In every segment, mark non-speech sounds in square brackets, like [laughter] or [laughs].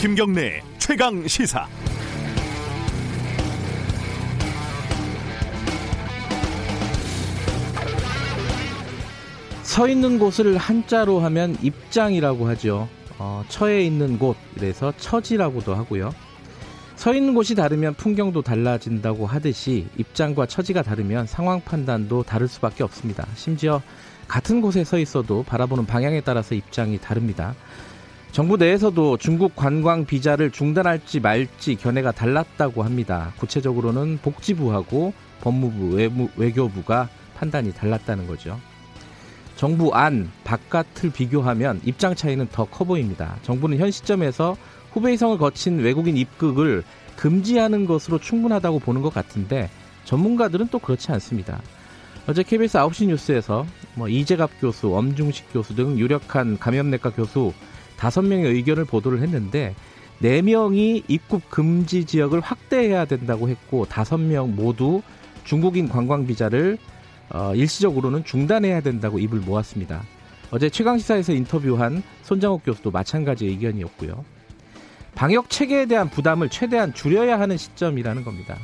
김경래 최강 시사. 서 있는 곳을 한자로 하면 입장이라고 하죠. 어, 처에 있는 곳, 이래서 처지라고도 하고요. 서 있는 곳이 다르면 풍경도 달라진다고 하듯이 입장과 처지가 다르면 상황 판단도 다를 수밖에 없습니다. 심지어 같은 곳에 서 있어도 바라보는 방향에 따라서 입장이 다릅니다. 정부 내에서도 중국 관광 비자를 중단할지 말지 견해가 달랐다고 합니다. 구체적으로는 복지부하고 법무부, 외무, 외교부가 판단이 달랐다는 거죠. 정부 안, 바깥을 비교하면 입장 차이는 더 커 보입니다. 정부는 현 시점에서 후베이성을 거친 외국인 입국을 금지하는 것으로 충분하다고 보는 것 같은데 전문가들은 또 그렇지 않습니다. 어제 KBS 9시 뉴스에서 뭐 이재갑 교수, 엄중식 교수 등 유력한 감염내과 교수 5명의 의견을 보도를 했는데 4명이 입국 금지 지역을 확대해야 된다고 했고 5명 모두 중국인 관광 비자를 어, 일시적으로는 중단해야 된다고 입을 모았습니다. 어제 최강시사에서 인터뷰한 손장욱 교수도 마찬가지 의견이었고요. 방역 체계에 대한 부담을 최대한 줄여야 하는 시점이라는 겁니다.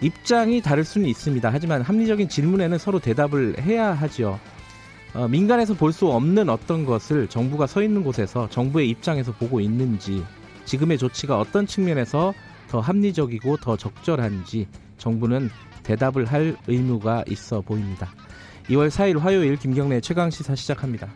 입장이 다를 수는 있습니다. 하지만 합리적인 질문에는 서로 대답을 해야 하죠. 어, 민간에서 볼 수 없는 어떤 것을 정부가 서 있는 곳에서 정부의 입장에서 보고 있는지, 지금의 조치가 어떤 측면에서 더 합리적이고 더 적절한지 정부는 대답을 할 의무가 있어 보입니다. 2월 4일 화요일 김경래 최강 시사 시작합니다.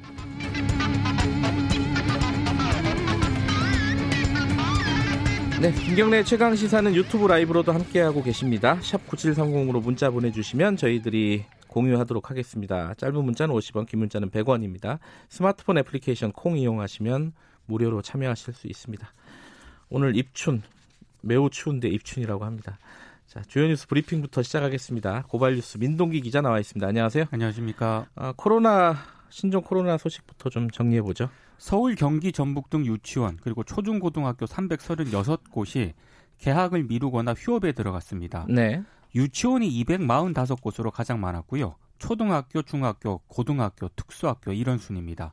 네, 김경래 최강 시사는 유튜브 라이브로도 함께하고 계십니다. 샵 9730으로 문자 보내주시면 저희들이 공유하도록 하겠습니다. 짧은 문자는 50원, 긴 문자는 100원입니다. 스마트폰 애플리케이션 콩 이용하시면 무료로 참여하실 수 있습니다. 오늘 입춘, 매우 추운데 입춘이라고 합니다. 자, 주요 뉴스 브리핑부터 시작하겠습니다. 고발 뉴스 민동기 기자 나와 있습니다. 안녕하세요. 안녕하십니까. 아, 코로나 신종 코로나 소식부터 좀 정리해 보죠. 서울, 경기, 전북 등 유치원 그리고 초중고등학교 336곳이 개학을 미루거나 휴업에 들어갔습니다. 네. 유치원이 245곳으로 가장 많았고요. 초등학교, 중학교, 고등학교, 특수학교 이런 순입니다.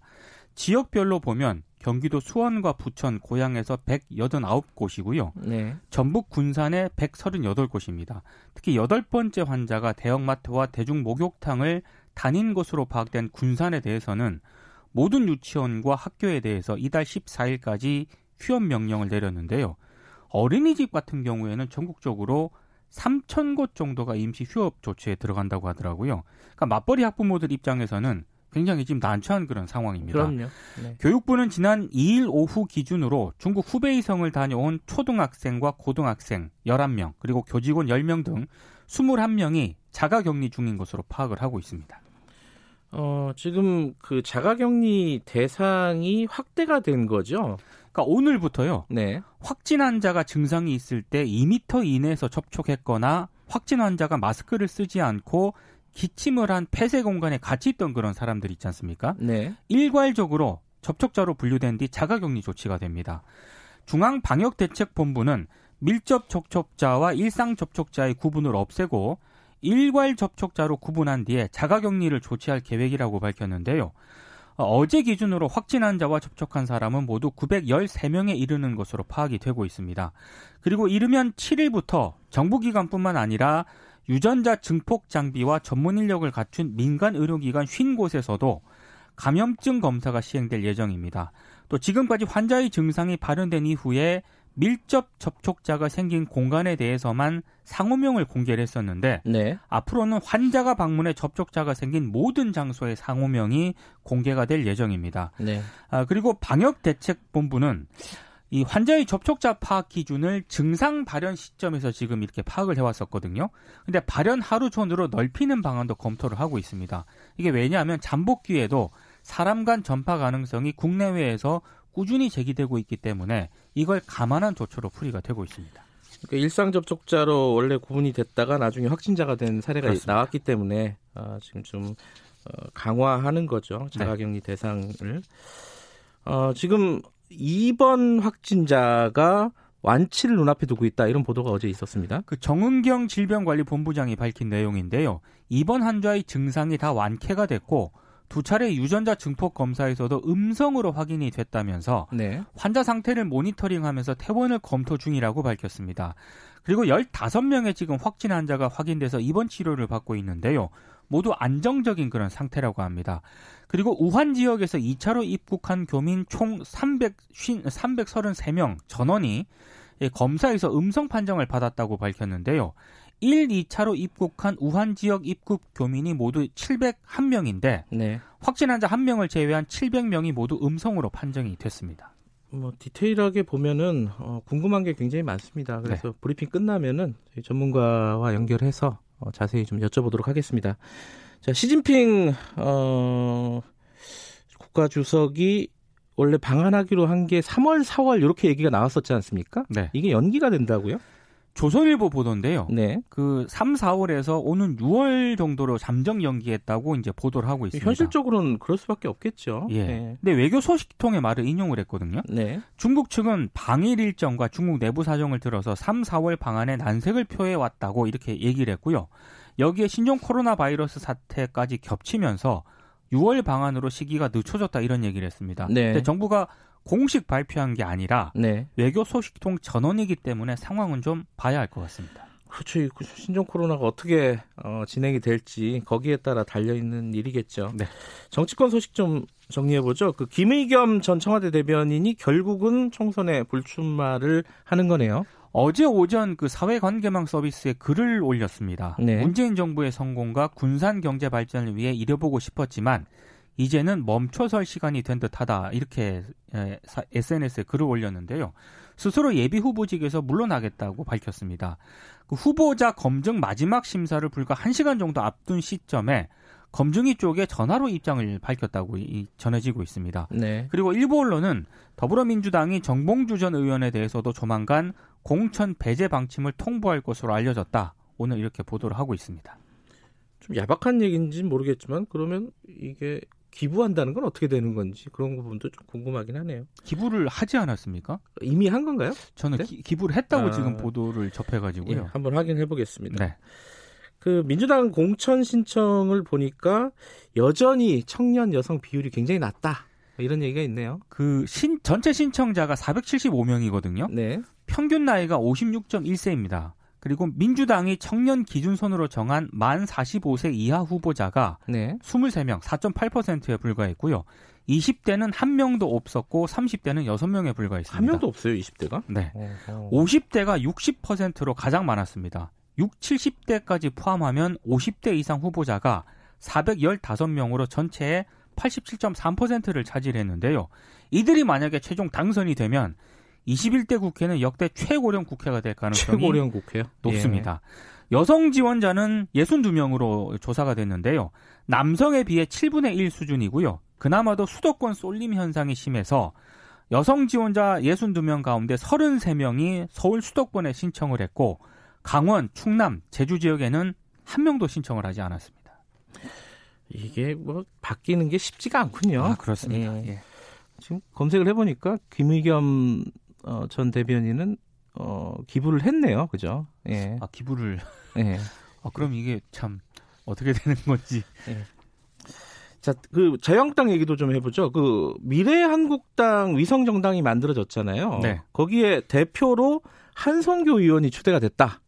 지역별로 보면 경기도 수원과 부천, 고향에서 189곳이고요. 네. 전북 군산에 138곳입니다. 특히 여덟 번째 환자가 대형마트와 대중 목욕탕을 다닌 것으로 파악된 군산에 대해서는 모든 유치원과 학교에 대해서 이달 14일까지 휴업 명령을 내렸는데요. 어린이집 같은 경우에는 전국적으로 3천 곳 정도가 임시 휴업 조치에 들어간다고 하더라고요. 그러니까 맞벌이 학부모들 입장에서는 굉장히 지금 난처한 그런 상황입니다. 그럼요. 네. 교육부는 지난 2일 오후 기준으로 중국 후베이성을 다녀온 초등학생과 고등학생 11명, 그리고 교직원 10명 등 21명이 자가 격리 중인 것으로 파악을 하고 있습니다. 어, 지금 그 자가 격리 대상이 확대가 된 거죠? 그러니까 오늘부터요. 네. 확진 환자가 증상이 있을 때 2m 이내에서 접촉했거나 확진 환자가 마스크를 쓰지 않고 기침을 한 폐쇄 공간에 같이 있던 그런 사람들 있지 않습니까? 네. 일괄적으로 접촉자로 분류된 뒤 자가격리 조치가 됩니다. 중앙방역대책본부는 밀접 접촉자와 일상 접촉자의 구분을 없애고 일괄 접촉자로 구분한 뒤에 자가격리를 조치할 계획이라고 밝혔는데요. 어제 기준으로 확진 환자와 접촉한 사람은 모두 913명에 이르는 것으로 파악이 되고 있습니다. 그리고 이르면 7일부터 정부기관뿐만 아니라 유전자 증폭 장비와 전문 인력을 갖춘 민간 의료기관 50곳에서도 감염증 검사가 시행될 예정입니다. 또 지금까지 환자의 증상이 발현된 이후에 밀접 접촉자가 생긴 공간에 대해서만 상호명을 공개를 했었는데 네. 앞으로는 환자가 방문해 접촉자가 생긴 모든 장소의 상호명이 공개가 될 예정입니다. 네. 아, 그리고 방역대책본부는 이 환자의 접촉자 파악 기준을 증상 발현 시점에서 지금 이렇게 파악을 해왔었거든요. 근데 발현 하루 전으로 넓히는 방안도 검토를 하고 있습니다. 이게 왜냐하면 잠복기에도 사람 간 전파 가능성이 국내외에서 꾸준히 제기되고 있기 때문에 이걸 감안한 조처로 풀이가 되고 있습니다. 그러니까 일상 접촉자로 원래 구분이 됐다가 나중에 확진자가 된 사례가 그렇습니다. 나왔기 때문에 아, 지금 좀 어, 강화하는 거죠 자가격리 대상을. 어, 지금 2번 확진자가 완치를 눈앞에 두고 있다 이런 보도가 어제 있었습니다. 그 정은경 질병관리본부장이 밝힌 내용인데요. 이번 환자의 증상이 다 완쾌가 됐고 두 차례 유전자 증폭 검사에서도 음성으로 확인이 됐다면서 네. 환자 상태를 모니터링하면서 퇴원을 검토 중이라고 밝혔습니다. 그리고 15명의 지금 확진 환자가 확인돼서 입원 치료를 받고 있는데요. 모두 안정적인 그런 상태라고 합니다. 그리고 우한 지역에서 2차로 입국한 교민 총 350, 333명 전원이 검사에서 음성 판정을 받았다고 밝혔는데요. 1, 2차로 입국한 우한 지역 입국 교민이 모두 701명인데 네. 확진 환자 1명을 제외한 700명이 모두 음성으로 판정이 됐습니다. 뭐 디테일하게 보면은 어, 궁금한 게 굉장히 많습니다. 그래서 네. 브리핑 끝나면은 저희 전문가와 연결해서 어, 자세히 좀 여쭤보도록 하겠습니다. 자, 시진핑 어, 국가 주석이 원래 방한하기로 한 게 3월, 4월 이렇게 얘기가 나왔었지 않습니까? 네. 이게 연기가 된다고요? 조선일보 보도인데요. 네. 그 3, 4월에서 오는 6월 정도로 잠정 연기했다고 이제 보도를 하고 있습니다. 현실적으로는 그럴 수밖에 없겠죠. 예. 네. 근데 외교 소식통의 말을 인용을 했거든요. 네. 중국 측은 방일 일정과 중국 내부 사정을 들어서 3, 4월 방안에 난색을 표해 왔다고 이렇게 얘기를 했고요. 여기에 신종 코로나 바이러스 사태까지 겹치면서 6월 방안으로 시기가 늦춰졌다 이런 얘기를 했습니다. 네. 근데 정부가 공식 발표한 게 아니라 네. 외교 소식통 전원이기 때문에 상황은 좀 봐야 할 것 같습니다. 그렇죠. 이 신종 코로나가 어떻게 어, 진행이 될지 거기에 따라 달려 있는 일이겠죠. 네. 정치권 소식 좀 정리해 보죠. 그 김의겸 전 청와대 대변인이 결국은 총선에 불출마를 하는 거네요. 어제 오전 그 사회관계망 서비스에 글을 올렸습니다. 네. 문재인 정부의 성공과 군산 경제 발전을 위해 이뤄보고 싶었지만 이제는 멈춰설 시간이 된 듯하다 이렇게 SNS에 글을 올렸는데요. 스스로 예비 후보직에서 물러나겠다고 밝혔습니다. 그 후보자 검증 마지막 심사를 불과 1시간 정도 앞둔 시점에 검증위 쪽에 전화로 입장을 밝혔다고 이- 전해지고 있습니다. 네. 그리고 일부 언론은 더불어민주당이 정봉주 전 의원에 대해서도 조만간 공천 배제 방침을 통보할 것으로 알려졌다. 오늘 이렇게 보도를 하고 있습니다. 좀 야박한 얘기인지 는 모르겠지만 그러면 이게 기부한다는 건 어떻게 되는 건지 그런 부분도 좀 궁금하긴 하네요. 기부를 하지 않았습니까? 이미 한 건가요? 저는 네? 기, 부를 했다고 아. 지금 보도를 예, 접해가지고요. 한번 확인해 보겠습니다. 네. 그 민주당 공천 신청을 보니까 여전히 청년 여성 비율이 굉장히 낮다. 이런 얘기가 있네요. 그 신, 전체 신청자가 475명이거든요. 네. 평균 나이가 56.1세입니다. 그리고 민주당이 청년 기준선으로 정한 만 45세 이하 후보자가 네. 23명, 4.8%에 불과했고요. 20대는 한 명도 없었고 30대는 6명에 불과했습니다. 한 명도 없어요, 20대가. 네. 어, 50대가 60%로 가장 많았습니다. 6, 70대까지 포함하면 50대 이상 후보자가 415명으로 전체의 87.3%를 차지했는데요. 이들이 만약에 최종 당선이 되면 21대 국회는 역대 최고령 국회가 될 가능성이 최고령 국회요. 높습니다. 여성 지원자는 62명으로 조사가 됐는데요. 남성에 비해 7분의 1 수준이고요. 그나마도 수도권 쏠림 현상이 심해서 여성 지원자 62명 가운데 33명이 서울 수도권에 신청을 했고 강원, 충남, 제주 지역에는 한 명도 신청을 하지 않았습니다. 예. 이게 뭐 바뀌는 게 쉽지가 않군요. 아, 그렇습니다. 예. 예. 지금 검색을 해보니까 김의겸 어, 전 대변인은 어, 기부를 했네요. 그죠? 예. 아, 기부를. 예. [laughs] 아, 그럼 이게 참 어떻게 되는 건지. 자, 그 자유한국당 얘기도 좀 해보죠. 그 미래한국당 위성정당이 만들어졌잖아요. 네. 거기에 대표로 한성교 의원이 추대가 됐다.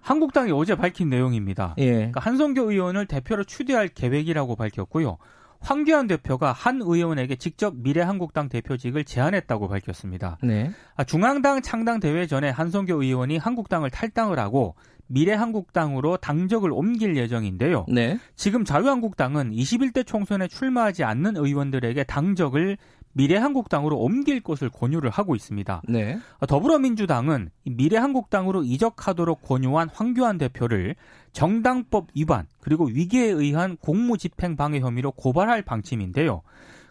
한국당이 어제 밝힌 내용입니다. 예. 그러니까 한성교 의원을 대표로 추대할 계획이라고 밝혔고요. 황교안 대표가 한 의원에게 직접 미래한국당 대표직을 제안했다고 밝혔습니다. 네. 아, 중앙당 창당 대회 전에 한성교 의원이 한국당을 탈당을 하고 미래한국당으로 당적을 옮길 예정인데요. 네. 지금 자유한국당은 21대 총선에 출마하지 않는 의원들에게 당적을 미래한국당으로 옮길 것을 권유를 하고 있습니다. 네. 아, 더불어민주당은 이 미래한국당으로 이적하도록 권유한 황교안 대표를 정당법 위반 그리고 위계에 의한 공무집행 방해 혐의로 고발할 방침인데요.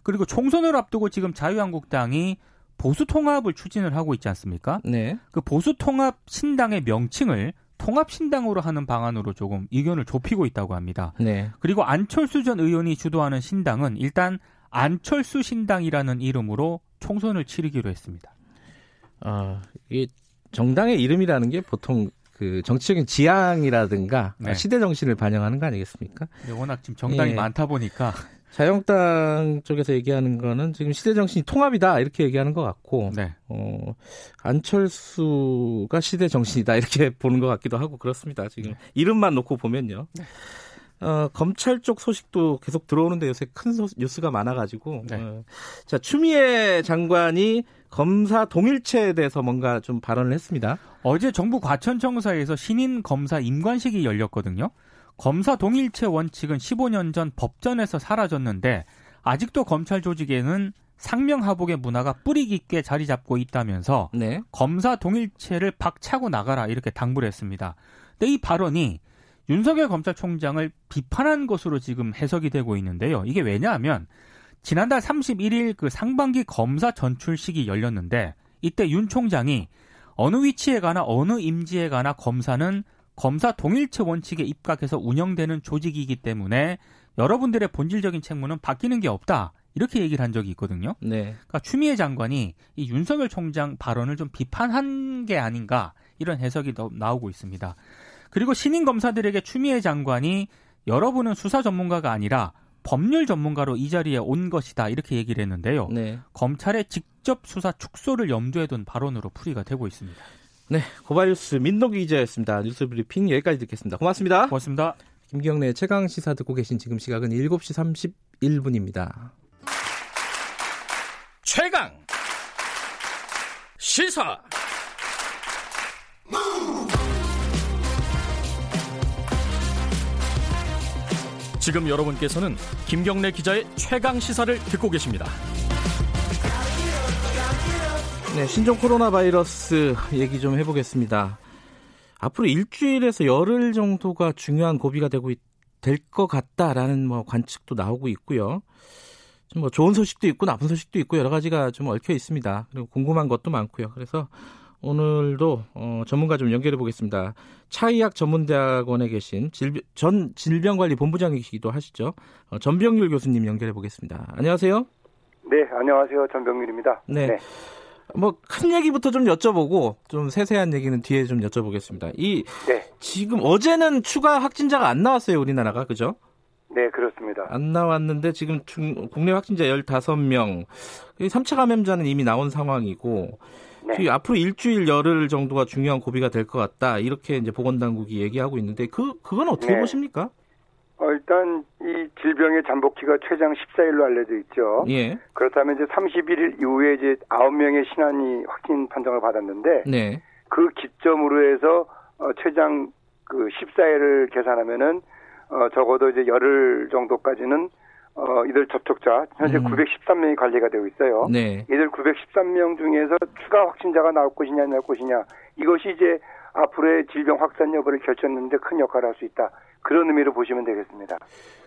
그리고 총선을 앞두고 지금 자유한국당이 보수 통합을 추진을 하고 있지 않습니까? 네. 그 보수 통합 신당의 명칭을 통합 신당으로 하는 방안으로 조금 의견을 좁히고 있다고 합니다. 네. 그리고 안철수 전 의원이 주도하는 신당은 일단 안철수 신당이라는 이름으로 총선을 치르기로 했습니다. 아, 이게 정당의 이름이라는 게 보통 그 정치적인 지향이라든가 네. 시대 정신을 반영하는 거 아니겠습니까? 워낙 지금 정당이 예. 많다 보니까 [laughs] 자영당 쪽에서 얘기하는 거는 지금 시대 정신이 통합이다 이렇게 얘기하는 것 같고 네. 어, 안철수가 시대 정신이다 이렇게 [laughs] 보는 것 같기도 하고 그렇습니다. 지금 네. 이름만 놓고 보면요. 네. 어, 검찰 쪽 소식도 계속 들어오는데 요새 큰 소, 뉴스가 많아가지고 네. 어, 자 추미애 장관이 검사 동일체에 대해서 뭔가 좀 발언을 했습니다. 어제 정부 과천청사에서 신인 검사 임관식이 열렸거든요. 검사 동일체 원칙은 15년 전 법전에서 사라졌는데 아직도 검찰 조직에는 상명하복의 문화가 뿌리 깊게 자리 잡고 있다면서 네. 검사 동일체를 박차고 나가라 이렇게 당부를 했습니다. 근데 이 발언이 윤석열 검찰총장을 비판한 것으로 지금 해석이 되고 있는데요. 이게 왜냐하면 지난달 31일 그 상반기 검사 전출식이 열렸는데 이때 윤 총장이 어느 위치에 가나 어느 임지에 가나 검사는 검사 동일체 원칙에 입각해서 운영되는 조직이기 때문에 여러분들의 본질적인 책무는 바뀌는 게 없다. 이렇게 얘기를 한 적이 있거든요. 네. 그러니까 추미애 장관이 이 윤석열 총장 발언을 좀 비판한 게 아닌가 이런 해석이 나오고 있습니다. 그리고 신임 검사들에게 추미애 장관이 여러분은 수사 전문가가 아니라 법률 전문가로 이 자리에 온 것이다 이렇게 얘기를 했는데요. 네. 검찰의 직접 수사 축소를 염두에 둔 발언으로 풀이가 되고 있습니다. 네, 고발뉴스 민노기 기자였습니다. 뉴스 브리핑 여기까지 듣겠습니다. 고맙습니다. 고맙습니다. 김경래 최강 시사 듣고 계신 지금 시각은 7시 31분입니다. 최강 시사 지금 여러분께서는 김경래 기자의 최강 시사를 듣고 계십니다. 네, 신종 코로나 바이러스 얘기 좀 해보겠습니다. 앞으로 일주일에서 열흘 정도가 중요한 고비가 되고 될 것 같다라는 뭐 관측도 나오고 있고요. 뭐 좋은 소식도 있고 나쁜 소식도 있고 여러 가지가 좀 얽혀 있습니다. 그리고 궁금한 것도 많고요. 그래서 오늘도 어, 전문가 좀 연결해 보겠습니다. 차의학 전문대학원에 계신 질병, 전 질병관리본부장이시기도 하시죠. 어, 전병률 교수님 연결해 보겠습니다. 안녕하세요. 네, 안녕하세요. 전병률입니다. 네. 네. 뭐큰 얘기부터 좀 여쭤보고 좀 세세한 얘기는 뒤에 좀 여쭤보겠습니다. 이 네. 지금 어제는 추가 확진자가 안 나왔어요, 우리나라가. 그죠? 네, 그렇습니다. 안 나왔는데 지금 중, 국내 확진자 15명, 3차 감염자는 이미 나온 상황이고 네. 앞으로 일주일 열흘 정도가 중요한 고비가 될 것 같다. 이렇게 이제 보건당국이 얘기하고 있는데 그 그건 어떻게 네. 보십니까? 어, 일단 이 질병의 잠복기가 최장 14일로 알려져 있죠. 예. 그렇다면 이제 31일 이후에 이제 9명의 신환이 확진 판정을 받았는데 네. 그 기점으로 해서 어, 최장 그 14일을 계산하면은 어, 적어도 이제 열흘 정도까지는 어, 이들 접촉자 현재 음. 913명이 관리가 되고 있어요. 네. 이들 913명 중에서 추가 확진자가 나올 것이냐 안 나올 것이냐 이것이 이제 앞으로의 질병 확산 여부를 결정하는데 큰 역할을 할 수 있다. 그런 의미로 보시면 되겠습니다.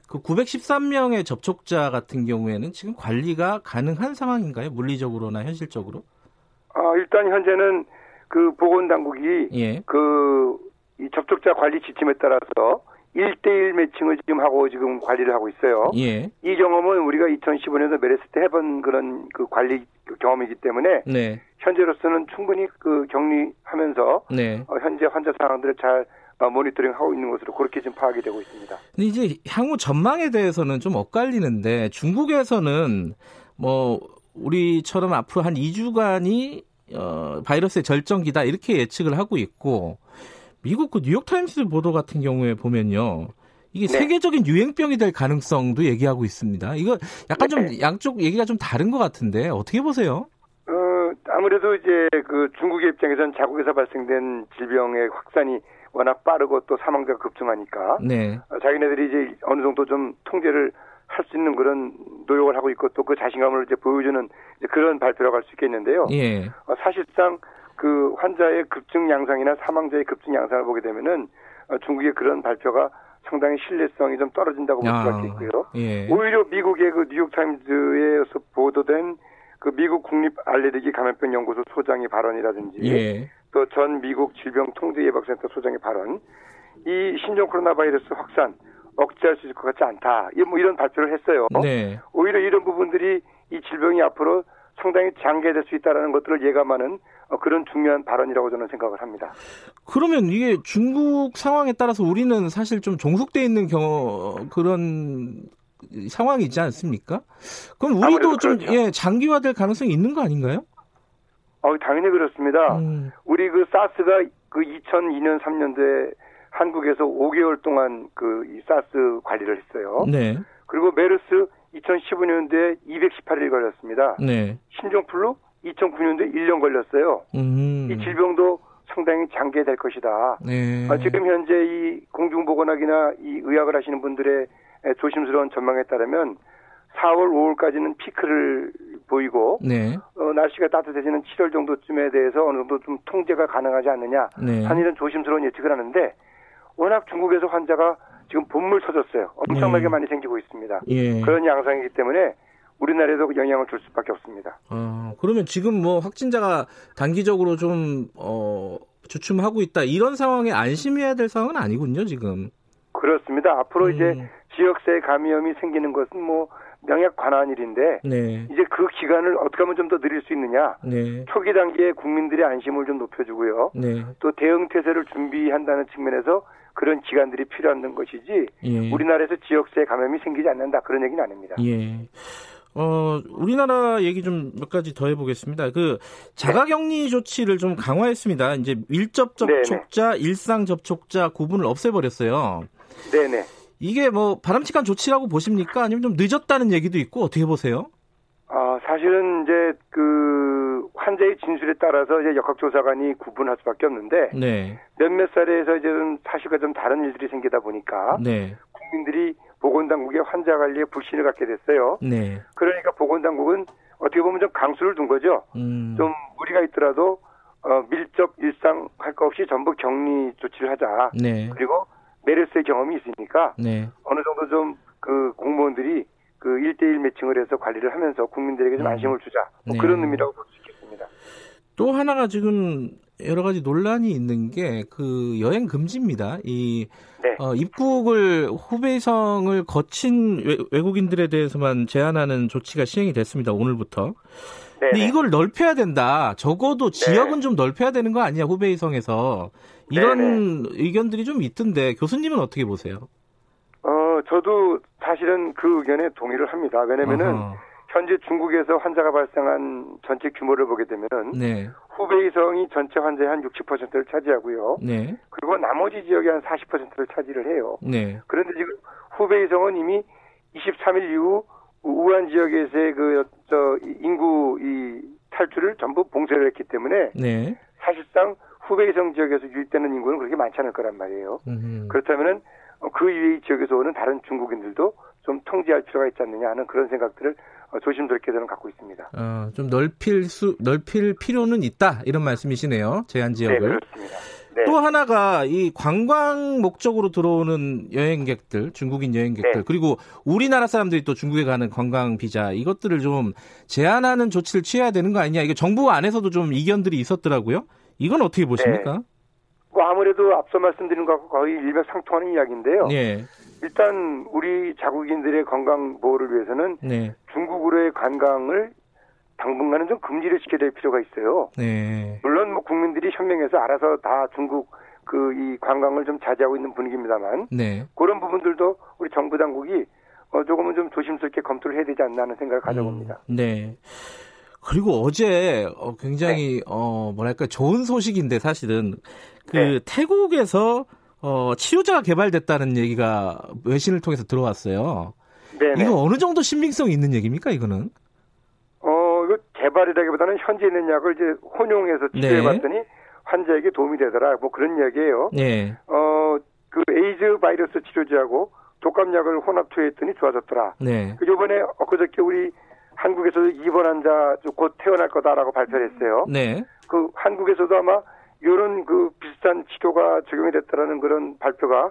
그 913명의 접촉자 같은 경우에는 지금 관리가 가능한 상황인가요? 물리적으로나 현실적으로? 아, 일단 현재는 그 보건당국이 예. 그이 접촉자 관리 지침에 따라서 1대1 매칭을 지금 하고 지금 관리를 하고 있어요. 예. 이 경험은 우리가 2015년도 메르스 때 해본 그런 그 관리 경험이기 때문에 네. 현재로서는 충분히 그 격리하면서 네. 어, 현재 환자 상황들을 잘 어, 모니터링하고 있는 것으로 그렇게 지금 파악이 되고 있습니다. 근데 이제 향후 전망에 대해서는 좀 엇갈리는데 중국에서는 뭐 우리처럼 앞으로 한 2주간이 어, 바이러스의 절정기다 이렇게 예측을 하고 있고 미국 그 뉴욕타임스 보도 같은 경우에 보면요. 이게 네. 세계적인 유행병이 될 가능성도 얘기하고 있습니다. 이거 약간 네. 좀 양쪽 얘기가 좀 다른 것 같은데 어떻게 보세요? 어, 아무래도 이제 그 중국의 입장에서는 자국에서 발생된 질병의 확산이 워낙 빠르고 또 사망자가 급증하니까 네. 어, 자기네들이 이제 어느 정도 좀 통제를 할 수 있는 그런 노력을 하고 있고 또 그 자신감을 이제 보여주는 이제 그런 발표라고 할 수 있겠는데요. 예. 어, 사실상 그 환자의 급증 양상이나 사망자의 급증 양상을 보게 되면은 어, 중국의 그런 발표가 상당히 신뢰성이 좀 떨어진다고 볼 수가 있고요. 예. 오히려 미국의 그 뉴욕 타임즈에서 보도된 그 미국 국립 알레르기 감염병 연구소 소장의 발언이라든지 예. 또전 미국 질병통제예방센터 소장의 발언, 이 신종 코로나 바이러스 확산 억제할 수 있을 것 같지 않다. 뭐 이런 발표를 했어요. 네. 오히려 이런 부분들이 이 질병이 앞으로 상당히 장기화될 수 있다는 것들을 예감하는 어, 그런 중요한 발언이라고 저는 생각을 합니다. 그러면 이게 중국 상황에 따라서 우리는 사실 좀 종속돼 있는 경우 그런 상황이지 않습니까? 그럼 우리도 좀 그렇죠. 예, 장기화될 가능성이 있는 거 아닌가요? 어, 당연히 그렇습니다. 음. 우리 그 사스가 그 2002년 3년도에 한국에서 5개월 동안 그 이 사스 관리를 했어요. 네. 그리고 메르스 2015년도에 218일 걸렸습니다. 네. 신종플루 2009년도에 1년 걸렸어요. 음. 이 질병도 상당히 장기화될 것이다. 네. 아, 지금 현재 이 공중보건학이나 이 의학을 하시는 분들의 조심스러운 전망에 따르면 4월, 5월까지는 피크를 보이고 네. 어, 날씨가 따뜻해지는 7월 정도쯤에 대해서 어느 정도 좀 통제가 가능하지 않느냐 네. 하는 이런 조심스러운 예측을 하는데 워낙 중국에서 환자가 지금 본물 터졌어요. 엄청나게 네. 많이 생기고 있습니다. 예. 그런 양상이기 때문에 우리나라에도 영향을 줄 수밖에 없습니다. 어, 그러면 지금 뭐 확진자가 단기적으로 좀 어, 주춤하고 있다 이런 상황에 안심해야 될 상황은 아니군요 지금. 그렇습니다. 앞으로 음. 이제 지역사회 감염이 생기는 것은 뭐 명약 관한 일인데 네. 이제 그 기간을 어떻게 하면 좀 더 늘릴 수 있느냐. 네. 초기 단계에 국민들의 안심을 좀 높여주고요. 네. 또 대응 태세를 준비한다는 측면에서 그런 기간들이 필요한 것이지 예. 우리나라에서 지역사회 감염이 생기지 않는다 그런 얘기는 아닙니다. 예. 어, 우리나라 얘기 좀 몇 가지 더 해보겠습니다. 그 자가격리 조치를 좀 강화했습니다. 이제 밀접 접촉자, 네네. 일상 접촉자 구분을 없애버렸어요. 네네. 이게 뭐 바람직한 조치라고 보십니까? 아니면 좀 늦었다는 얘기도 있고 어떻게 보세요? 아, 사실은 이제 그 환자의 진술에 따라서 이제 역학조사관이 구분할 수밖에 없는데 네. 몇몇 사례에서 이제는 사실과 좀 다른 일들이 생기다 보니까 네. 국민들이 보건당국의 환자 관리에 불신을 갖게 됐어요. 네. 그러니까 보건당국은 어떻게 보면 좀 강수를 둔 거죠. 음. 좀 무리가 있더라도 어, 밀접 일상 할거 없이 전부 격리 조치를 하자. 네. 그리고 메르스의 경험이 있으니까 네. 어느 정도 좀 그 공무원들이 그 1대1 매칭을 해서 관리를 하면서 국민들에게 좀 음. 안심을 주자. 뭐 네. 그런 의미라고 볼수 있겠습니다. 또 하나가 지금 여러 가지 논란이 있는 게 그 여행 금지입니다. 이 네. 어, 입국을 후베이성을 거친 외, 국인들에 대해서만 제한하는 조치가 시행이 됐습니다. 오늘부터. 네. 근데 이걸 넓혀야 된다. 적어도 네. 지역은 네. 좀 넓혀야 되는 거 아니야 후베이성에서 이런 네네. 의견들이 좀 있던데 교수님은 어떻게 보세요? 어 저도 사실은 그 의견에 동의를 합니다. 왜냐면은 어허. 현재 중국에서 환자가 발생한 전체 규모를 보게 되면은 네. 후베이성이 전체 환자의 한 60%를 차지하고요. 네. 그리고 나머지 지역이 한 40%를 차지를 해요. 네. 그런데 지금 후베이성은 이미 23일 이후 우한 지역에서의 그저 인구 이 탈출을 전부 봉쇄를 했기 때문에 네. 사실상 후베이성 지역에서 유입되는 인구는 그렇게 많지 않을 거란 말이에요. 그렇다면은 그 이외의 지역에서 오는 다른 중국인들도 좀 통제할 필요가 있지 않느냐 하는 그런 생각들을 어, 조심스럽게 저는 갖고 있습니다. 어, 좀 넓힐 수 넓힐 필요는 있다 이런 말씀이시네요. 제한 지역을. 네, 그렇습니다. 네. 또 하나가 이 관광 목적으로 들어오는 여행객들, 중국인 여행객들, 네. 그리고 우리나라 사람들이 또 중국에 가는 관광 비자 이것들을 좀 제한하는 조치를 취해야 되는 거 아니냐. 이게 정부 안에서도 좀 이견들이 있었더라고요. 이건 어떻게 보십니까? 네. 뭐 아무래도 앞서 말씀드린 것과 거의 일맥상통하는 이야기인데요. 네. 일단 우리 자국인들의 건강 보호를 위해서는 네. 중국으로의 관광을 당분간은 좀 금지를 시켜야 될 필요가 있어요. 네. 물론 뭐 국민들이 현명해서 알아서 다 중국 그 이 관광을 좀 자제하고 있는 분위기입니다만 네. 그런 부분들도 우리 정부 당국이 어 조금은 좀 조심스럽게 검토를 해야 되지 않나 하는 생각을 가져봅니다. 음, 네. 그리고 어제 어, 굉장히 네. 어 뭐랄까 좋은 소식인데 사실은 그 네. 태국에서 어 치료제가 개발됐다는 얘기가 외신을 통해서 들어왔어요. 네. 이거 어느 정도 신빙성이 있는 얘기입니까 이거는? 어 이거 개발이라기보다는 현재 있는 약을 이제 혼용해서 치료해봤더니 네. 환자에게 도움이 되더라 뭐 그런 이야기예요. 네. 어 그 에이즈 바이러스 치료제하고 독감약을 혼합 투여했더니 좋아졌더라. 네. 그 이번에 엊그저께 우리 한국에서도 입원 환자 곧 태어날 거다라고 발표를 했어요. 네. 그 한국에서도 아마 이런 그 비슷한 치료가 적용이 됐다라는 그런 발표가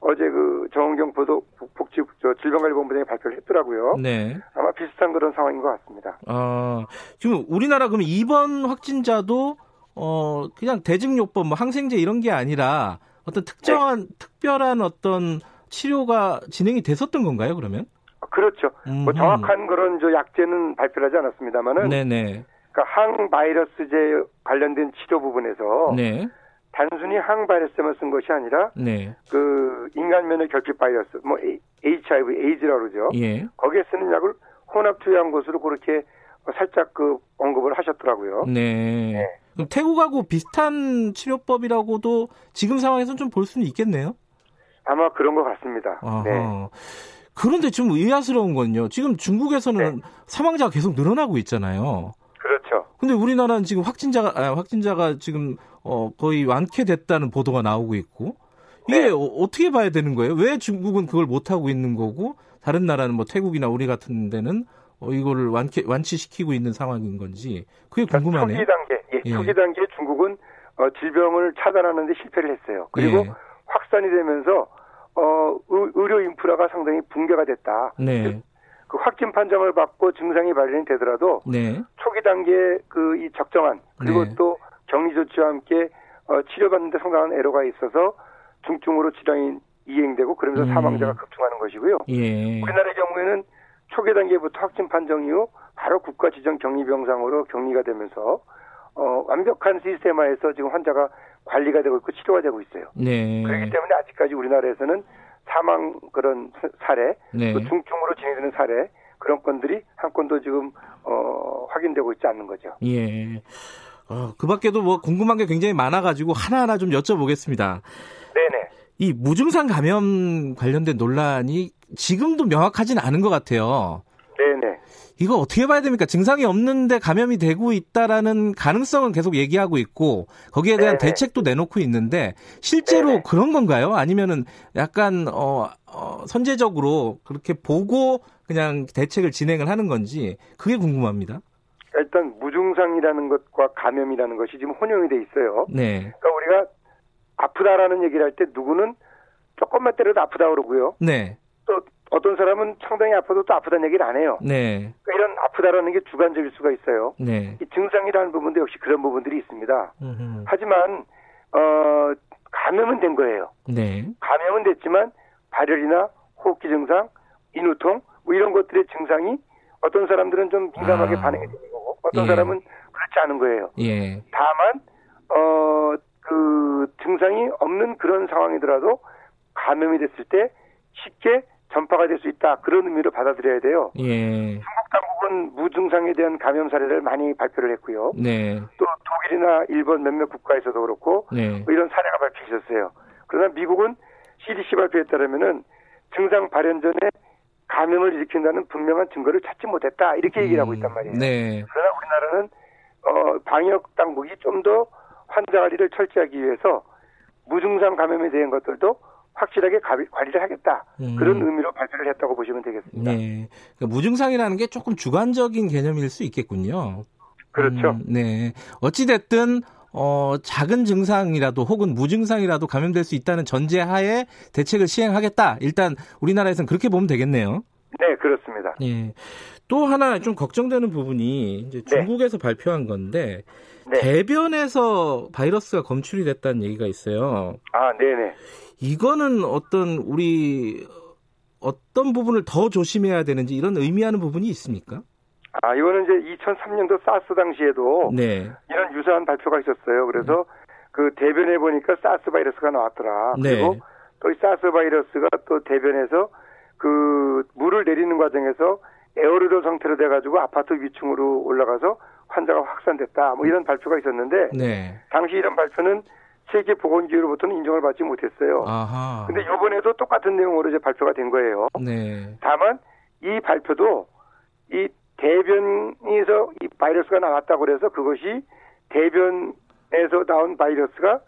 어제 그 정은경 보도 복지 저 질병관리본부장이 발표를 했더라고요. 네. 아마 비슷한 그런 상황인 것 같습니다. 아 지금 우리나라 그럼 입원 확진자도 어 그냥 대증요법 뭐 항생제 이런 게 아니라 어떤 특정한 네. 특별한 어떤 치료가 진행이 됐었던 건가요? 그러면? 그렇죠. 음흠. 뭐 정확한 그런 저 약제는 발표하지 않았습니다만은 네네. 그러니까 항바이러스제 관련된 치료 부분에서 네. 단순히 항바이러스만 쓴 것이 아니라 네. 그 인간면의 결핍 바이러스, 뭐 HIV, 에이즈라고 그러죠. 예. 거기에 쓰는 약을 혼합 투여한 것으로 그렇게 살짝 그 언급을 하셨더라고요. 네. 네. 그럼 태국하고 비슷한 치료법이라고도 지금 상황에서는 좀 볼 수는 있겠네요. 아마 그런 것 같습니다. 아하. 네. 그런데 좀 의아스러운 건요. 지금 중국에서는 네. 사망자가 계속 늘어나고 있잖아요. 그렇죠. 근데 우리나라는 지금 확진자가 아, 확진자가 지금 어, 거의 완쾌됐다는 보도가 나오고 있고 이게 네. 어, 떻게 봐야 되는 거예요? 왜 중국은 그걸 못 하고 있는 거고 다른 나라는 뭐 태국이나 우리 같은 데는 어, 이거를 완쾌 완치시키고 있는 상황인 건지 그게 그러니까 궁금하네요. 초기 단계, 예, 예. 초기 단계 중국은 어, 질병을 차단하는데 실패를 했어요. 그리고 예. 확산이 되면서 어, 의 료 인프라가 상당히 붕괴가 됐다. 네. 그 확진 판정을 받고 증상이 발현이 되더라도 네. 초기 단계 그이 적정한 그리고 네. 또 격리 조치와 함께 어, 치료받는데 상당한 애로가 있어서 중증으로 질환이 이행되고 그러면서 음. 사망자가 급증하는 것이고요. 예. 우리나라의 경우에는 초기 단계부터 확진 판정 이후 바로 국가 지정 격리 병상으로 격리가 되면서 어, 완벽한 시스템화에서 지금 환자가 관리가 되고 있고 치료가 되고 있어요. 네. 그렇기 때문에 아직까지 우리나라에서는 사망 그런 사례, 네. 또 중증으로 진행되는 사례 그런 건들이 한 건도 지금 어, 확인되고 있지 않는 거죠. 예. 어, 그 밖에도 뭐 궁금한 게 굉장히 많아가지고 하나하나 좀 여쭤보겠습니다. 네네. 이 무증상 감염 관련된 논란이 지금도 명확하진 않은 것 같아요. 이거 어떻게 봐야 됩니까? 증상이 없는데 감염이 되고 있다라는 가능성은 계속 얘기하고 있고 거기에 대한 네네. 대책도 내놓고 있는데 실제로 네네. 그런 건가요? 아니면은 약간 어, 어, 선제적으로 그렇게 보고 그냥 대책을 진행을 하는 건지 그게 궁금합니다. 일단 무증상이라는 것과 감염이라는 것이 지금 혼용이 돼 있어요. 네. 그러니까 우리가 아프다라는 얘기를 할 때 누구는 조금만 때려도 아프다 그러고요. 네. 또 어떤 사람은 상당히 아파도 또 아프다는 얘기를 안 해요. 네. 그러니까 이런 아프다라는 게 주관적일 수가 있어요. 네. 이 증상이라는 부분도 역시 그런 부분들이 있습니다. 음흠. 하지만 어 감염은 된 거예요. 네. 감염은 됐지만 발열이나 호흡기 증상, 인후통 뭐 이런 것들의 증상이 어떤 사람들은 좀 민감하게 아. 반응이 되는 거고 어떤 예. 사람은 그렇지 않은 거예요. 예. 다만 어 그 증상이 없는 그런 상황이더라도 감염이 됐을 때 쉽게 전파가 될 수 있다 그런 의미로 받아들여야 돼요. 예. 중국 당국은 무증상에 대한 감염 사례를 많이 발표를 했고요. 네. 또 독일이나 일본 몇몇 국가에서도 그렇고 네. 뭐 이런 사례가 밝혀졌어요. 그러나 미국은 CDC 발표에 따르면은 증상 발현 전에 감염을 일으킨다는 분명한 증거를 찾지 못했다 이렇게 얘기를 하고 있단 말이에요. 네. 그러나 우리나라는 어, 방역 당국이 좀 더 환자 관리를 철저하기 위해서 무증상 감염에 대한 것들도 확실하게 관리를 하겠다 음. 그런 의미로 발표를 했다고 보시면 되겠습니다. 네, 그러니까 무증상이라는 게 조금 주관적인 개념일 수 있겠군요. 그렇죠. 음, 네, 어찌 됐든 어, 작은 증상이라도 혹은 무증상이라도 감염될 수 있다는 전제하에 대책을 시행하겠다. 일단 우리나라에서는 그렇게 보면 되겠네요. 네, 그렇습니다. 예. 또 하나 좀 걱정되는 부분이 이제 네. 중국에서 네. 발표한 건데 네. 대변에서 바이러스가 검출이 됐다는 얘기가 있어요. 아, 네 네. 이거는 어떤 우리 어떤 부분을 더 조심해야 되는지 이런 의미하는 부분이 있습니까? 아, 이거는 이제 2003년도 사스 당시에도 네. 이런 유사한 발표가 있었어요. 그래서 네. 그 대변에 보니까 사스 바이러스가 나왔더라. 네. 그리고 또 이 사스 바이러스가 또 대변에서 그 물을 내리는 과정에서 에어로졸 상태로 돼가지고 아파트 위층으로 올라가서 환자가 확산됐다. 뭐 이런 발표가 있었는데 네. 당시 이런 발표는 세계 보건기구로부터는 인정을 받지 못했어요. 아하. 근데 이번에도 똑같은 내용으로 이제 발표가 된 거예요. 네. 다만 이 발표도 이 대변에서 이 바이러스가 나왔다고 그래서 그것이 대변에서 나온 바이러스가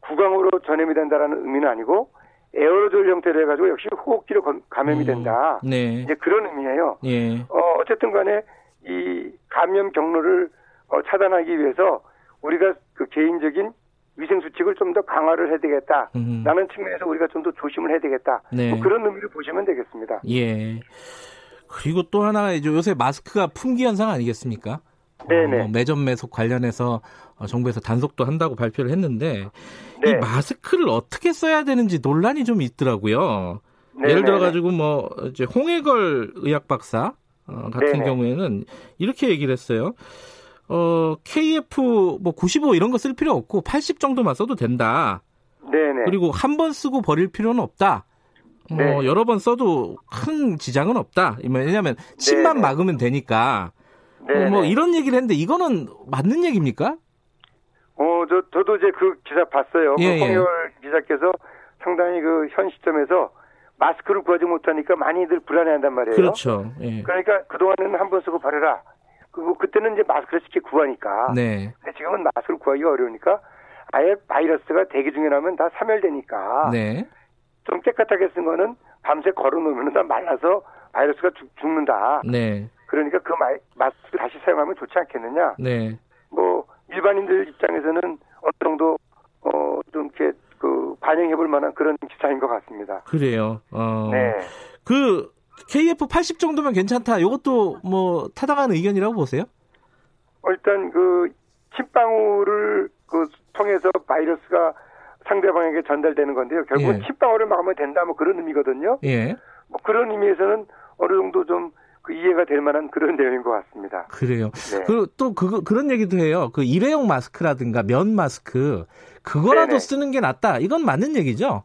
구강으로 전염이 된다라는 의미는 아니고 에어로졸 형태로 해가지고 역시 호흡기로 감염이 음, 된다. 음, 네. 이제 그런 의미예요. 예. 어, 어쨌든 간에 이 감염 경로를 어, 차단하기 위해서 우리가 그 개인적인 위생 수칙을 좀 더 강화를 해야 되겠다. 음. 라는 측면에서 우리가 좀 더 조심을 해야 되겠다. 네. 뭐 그런 의미로 보시면 되겠습니다. 예. 그리고 또 하나 이제 요새 마스크가 품귀 현상 아니겠습니까? 네네. 어, 매점 매속 관련해서 어, 정부에서 단속도 한다고 발표를 했는데 네. 이 마스크를 어떻게 써야 되는지 논란이 좀 있더라고요. 네네. 예를 들어 가지고 뭐 이제 홍해걸 의학 박사 어, 같은 네네. 경우에는 이렇게 얘기를 했어요. 어, KF 뭐 95 이런 거 쓸 필요 없고 80 정도만 써도 된다. 네네. 그리고 한 번 쓰고 버릴 필요는 없다. 뭐 네. 여러 번 써도 큰 지장은 없다. 왜냐하면 침만 네네. 막으면 되니까. 어, 뭐 이런 얘기를 했는데 이거는 맞는 얘기입니까? 어, 저 저도 이제 그 기사 봤어요. 예, 그 홍열 예. 기자께서 상당히 그 현 시점에서 마스크를 구하지 못하니까 많이들 불안해한단 말이에요. 그렇죠. 예. 그러니까 그 동안에는 한 번 쓰고 버려라. 그리고 그때는 이제 마스크를 쉽게 구하니까. 네. 근데 지금은 마스크를 구하기가 어려우니까 아예 바이러스가 대기 중에 나면 다 사멸되니까. 네. 좀 깨끗하게 쓴 거는 밤새 걸어놓으면 다 말라서 바이러스가 죽, 는다 네. 그러니까 그 마, 마스크를 다시 사용하면 좋지 않겠느냐. 네. 뭐 일반인들 입장에서는 어느 정도 어 좀 이렇게 그 반영해볼 만한 그런 기사인 것 같습니다. 그래요. 어. 네. 그 KF 80 정도면 괜찮다. 이것도 뭐 타당한 의견이라고 보세요? 어, 일단 그 침방울을 그 통해서 바이러스가 상대방에게 전달되는 건데요. 결국은 예. 침방울을 막으면 된다 뭐 그런 의미거든요. 예. 뭐 그런 의미에서는 어느 정도 좀 그 이해가 될 만한 그런 [laughs] 내용인 것 같습니다. 그래요. 네. 그또 그, 그런 얘기도 해요. 그 일회용 마스크라든가 면 마스크 그거라도 네네. 쓰는 게 낫다. 이건 맞는 얘기죠?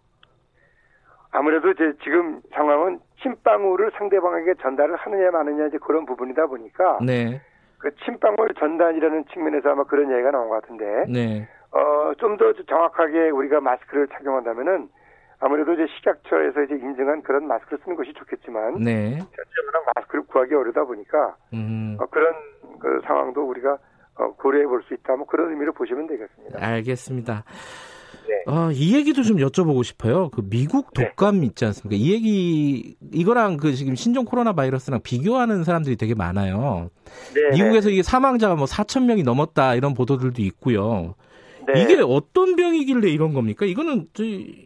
아무래도 이제 지금 상황은 침방울을 상대방에게 전달을 하느냐 마느냐 이제 그런 부분이다 보니까 네. 그 침방울 전단이라는 측면에서 아마 그런 얘기가 나온 것 같은데 네. 어좀 더 정확하게 우리가 마스크를 착용한다면은 아무래도 이제 식약처에서 이제 인증한 그런 마스크를 쓰는 것이 좋겠지만 네. 현재는 마스크를 구하기 어려다 보니까 음. 어, 그런 그 상황도 우리가 어, 고려해 볼 수 있다. 뭐 그런 의미로 보시면 되겠습니다. 알겠습니다. 네. 아, 이 얘기도 좀 여쭤보고 싶어요. 그 미국 네. 독감 네. 있지 않습니까? 이 얘기 이거랑 그 지금 신종 코로나 바이러스랑 비교하는 사람들이 되게 많아요. 네. 미국에서 이게 사망자가 뭐 4천 명이 넘었다 이런 보도들도 있고요. 네. 이게 어떤 병이길래 이런 겁니까? 이거는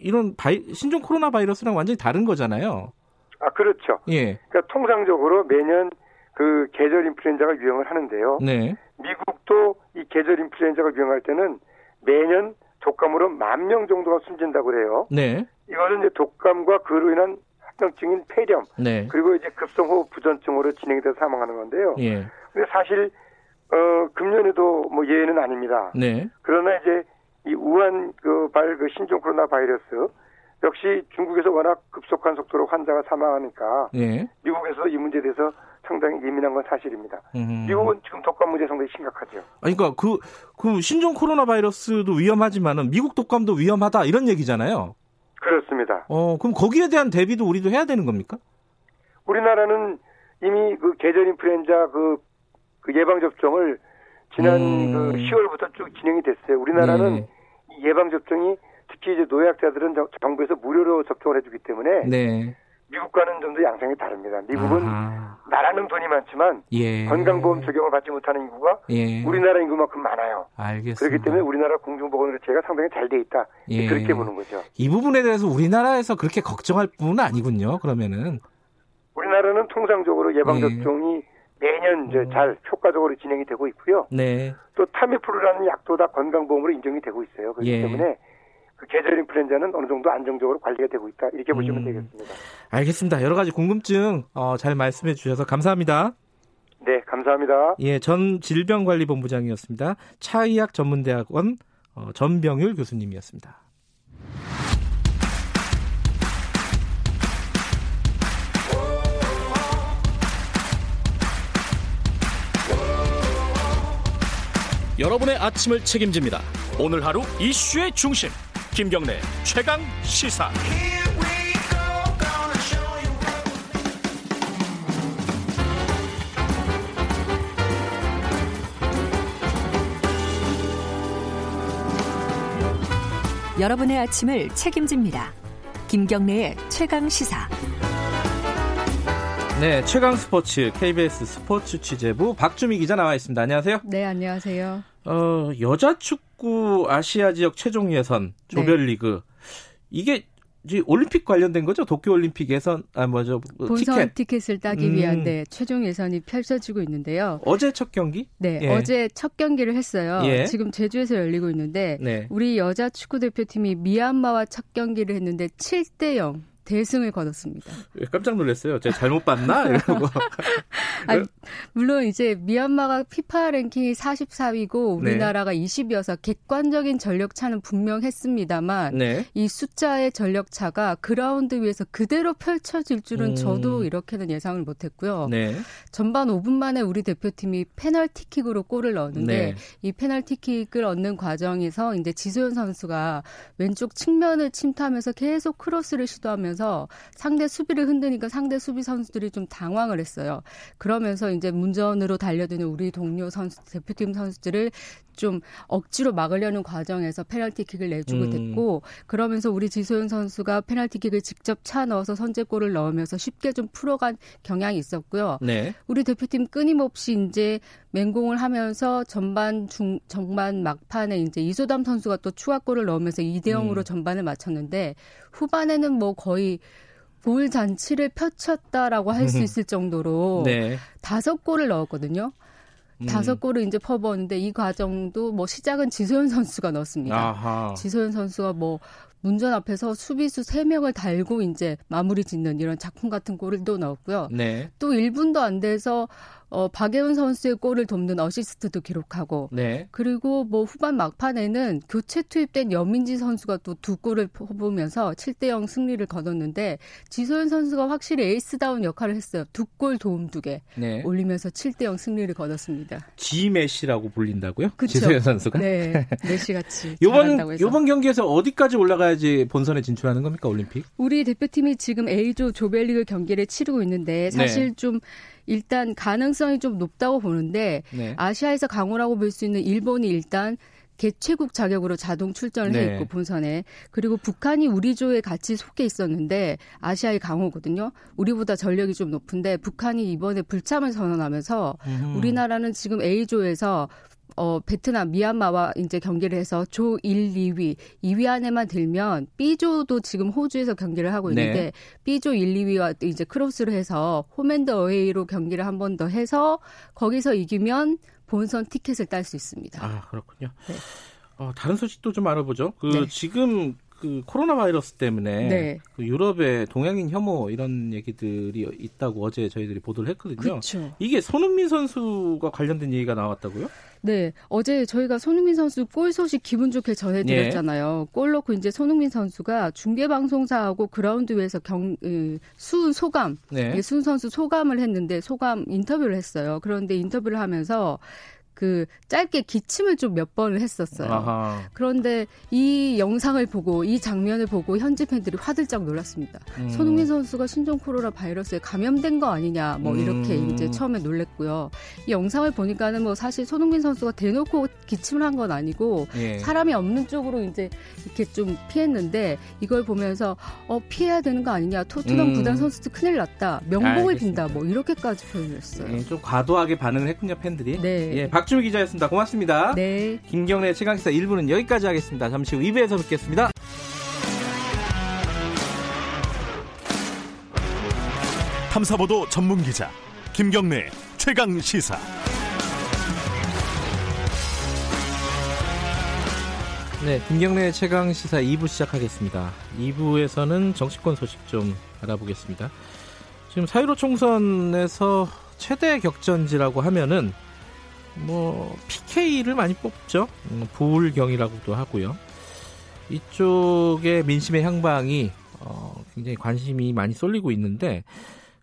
이런 바이, 신종 코로나 바이러스랑 완전히 다른 거잖아요. 아 그렇죠. 예. 그러니까 통상적으로 매년 그 계절 인플루엔자가 유행을 하는데요. 네. 미국도 이 계절 인플루엔자가 유행할 때는 매년 독감으로 만 명 정도가 숨진다고 그래요. 네. 이거는 이제 독감과 그로 인한 합병증인 폐렴, 네. 그리고 이제 급성호흡 부전증으로 진행돼서 사망하는 건데요. 예. 근데 사실 어 금년에도 뭐 예외는 아닙니다. 네. 그러나 이제 이 우한 그발그 그 신종 코로나 바이러스 역시 중국에서 워낙 급속한 속도로 환자가 사망하니까 예. 미국에서 이 문제에 대해서 상당히 예민한 건 사실입니다. 음. 미국은 지금 독감 문제 상당히 심각하죠. 아니, 그러니까 그, 그 신종 코로나 바이러스도 위험하지만은 미국 독감도 위험하다 이런 얘기잖아요. 그렇습니다. 어, 그럼 거기에 대한 대비도 우리도 해야 되는 겁니까? 우리나라는 이미 그 계절 인플루엔자 그, 그 예방 접종을 지난 음. 그 10월부터 쭉 진행이 됐어요. 우리나라는 네. 예방 접종이 특히 이제 노약자들은 정부에서 무료로 접종을 해주기 때문에 네. 미국과는 좀 더 양상이 다릅니다. 미국은 아하. 나라는 돈이 많지만 예. 건강보험 적용을 받지 못하는 인구가 예. 우리나라 인구만큼 많아요. 알겠습니다. 그렇기 때문에 우리나라 공중보건의료체가 상당히 잘 돼 있다. 예. 그렇게 보는 거죠. 이 부분에 대해서 우리나라에서 그렇게 걱정할 부분은 아니군요. 그러면은 우리나라는 통상적으로 예방 접종이 매년 이제 음. 잘 효과적으로 진행이 되고 있고요. 네. 또 타미프루라는 약도 다 건강보험으로 인정이 되고 있어요. 그렇기 예. 때문에 그 계절 인플루엔자는 어느 정도 안정적으로 관리가 되고 있다 이렇게 보시면 음, 되겠습니다. 알겠습니다. 여러 가지 궁금증 어, 잘 말씀해 주셔서 감사합니다. 네, 감사합니다. 예, 전 질병관리본부장이었습니다. 차의학 전문대학원 어, 전병율 교수님이었습니다. 여러분의 아침을 책임집니다. 오늘 하루 이슈의 중심. 김경래 최강 시사. 여러분의 아침을 책임집니다. 김경래의 최강 시사. 네, 최강 스포츠 KBS 스포츠 취재부 박주미 기자 나와 있습니다. 안녕하세요. 네, 안녕하세요. 어, 여자 축구 아시아 지역 최종 예선 조별리그 네. 이게 올림픽 관련된 거죠? 도쿄 올림픽 예선 아 뭐죠? 본선 티켓. 을 따기 위한 음. 네, 최종 예선이 펼쳐지고 있는데요. 어제 첫 경기? 네, 예. 어제 첫 경기를 했어요. 예. 지금 제주에서 열리고 있는데 네. 우리 여자 축구 대표팀이 미얀마와 첫 경기를 했는데 7대 0 대승을 거뒀습니다. 깜짝 놀랐어요. 제가 잘못 봤나? 이러고. [laughs] 아니, 물론 이제 미얀마가 피파 랭킹이 44위고 우리나라가 네. 20위여서 객관적인 전력 차는 분명했습니다만 네. 이 숫자의 전력 차가 그라운드 위에서 그대로 펼쳐질 줄은 음. 저도 이렇게는 예상을 못했고요. 네. 전반 5분 만에 우리 대표팀이 페널티킥으로 골을 넣었는데 네. 이 페널티킥을 얻는 과정에서 이제 지소연 선수가 왼쪽 측면을 침투하면서 계속 크로스를 시도하면서 상대 수비를 흔드니까 상대 수비 선수들이 좀 당황을 했어요. 그러면서 이제 문전으로 달려드는 우리 동료 선수 대표팀 선수들을 좀 억지로 막으려는 과정에서 페널티킥을 내주고 음. 됐고 그러면서 우리 지소연 선수가 페널티킥을 직접 차 넣어서 선제골을 넣으면서 쉽게 좀 풀어간 경향이 있었고요. 네. 우리 대표팀 끊임없이 이제 맹공을 하면서 전반 중 전반 막판에 이제 이소담 선수가 또 추가골을 넣으면서 2대 0으로 음. 전반을 마쳤는데 후반에는 뭐 거의 볼 잔치를 펼쳤다라고 할 수 있을 정도로 네. 다섯 골을 넣었거든요. 음. 다섯 골을 이제 퍼부었는데 이 과정도 뭐 시작은 지소연 선수가 넣었습니다. 아하. 지소연 선수가 뭐 문전 앞에서 수비수 3명을 달고 이제 마무리 짓는 이런 작품 같은 골을 또 넣었고요. 네. 또 1분도 안 돼서 어, 박예훈 선수의 골을 돕는 어시스트도 기록하고 네. 그리고 뭐 후반 막판에는 교체 투입된 여민지 선수가 또 두 골을 뽑으면서 7대 0 승리를 거뒀는데 지소연 선수가 확실히 에이스다운 역할을 했어요. 두 골 도움 두개 네. 올리면서 7대 0 승리를 거뒀습니다. 지메시라고 불린다고요? 그쵸? 지소연 선수가? 네. [laughs] 메시 같이 이번 이번 경기에서 어디까지 올라가야지 본선에 진출하는 겁니까 올림픽? 우리 대표팀이 지금 A조 조별리그 경기를 치르고 있는데 사실 네. 좀 일단 가능성이 좀 높다고 보는데 네. 아시아에서 강호라고 볼 수 있는 일본이 일단 개최국 자격으로 자동 출전을 네. 해 있고 본선에 그리고 북한이 우리 조에 같이 속해 있었는데 아시아의 강호거든요. 우리보다 전력이 좀 높은데 북한이 이번에 불참을 선언하면서 음. 우리나라는 지금 A조에서 어, 베트남, 미얀마와 이제 경기를 해서 조 1, 2위, 2위 안에만 들면 B조도 지금 호주에서 경기를 하고 있는데 네. B조 1, 2위와 이제 크로스를 해서 홈앤드 어웨이로 경기를 한 번 더 해서 거기서 이기면 본선 티켓을 딸 수 있습니다. 아, 그렇군요. 네. 어, 다른 소식도 좀 알아보죠. 그 네. 지금 그 코로나 바이러스 때문에 네. 그 유럽의 동양인 혐오 이런 얘기들이 있다고 어제 저희들이 보도를 했거든요. 그쵸. 이게 손흥민 선수가 관련된 얘기가 나왔다고요? 네, 어제 저희가 손흥민 선수 골 소식 기분 좋게 전해드렸잖아요. 네. 골 넣고 이제 손흥민 선수가 중계 방송사하고 그라운드 위에서 경 음, 수은 소감, 네. 수은 선수 소감을 했는데 소감 인터뷰를 했어요. 그런데 인터뷰를 하면서 그 짧게 기침을 좀 몇 번을 했었어요. 아하. 그런데 이 영상을 보고 이 장면을 보고 현지 팬들이 화들짝 놀랐습니다. 음. 손흥민 선수가 신종 코로나 바이러스에 감염된 거 아니냐 뭐 이렇게 음. 이제 처음에 놀랬고요. 이 영상을 보니까는 뭐 사실 손흥민 선수가 대놓고 기침을 한 건 아니고 예. 사람이 없는 쪽으로 이제 이렇게 좀 피했는데 이걸 보면서 어 피해야 되는 거 아니냐 토트넘 음. 구단 선수도 큰일 났다 명복을. 빈다 뭐 이렇게까지 표현했어요. 예, 좀 과도하게 반응을 했군요 팬들이. 네. 예, 박 주미 기자였습니다. 고맙습니다. 네. 김경래 최강시사 1부는 여기까지 하겠습니다. 잠시 후 2부에서 뵙겠습니다. 탐사보도 전문 기자 김경래 최강 시사. 네, 김경래 최강 시사 2부 시작하겠습니다. 2부에서는 정치권 소식 좀 알아보겠습니다. 지금 사유로 총선에서 최대 격전지라고 하면은 뭐 PK를 많이 뽑죠. 음, 부울경이라고도 하고요. 이쪽에 민심의 향방이 어, 굉장히 관심이 많이 쏠리고 있는데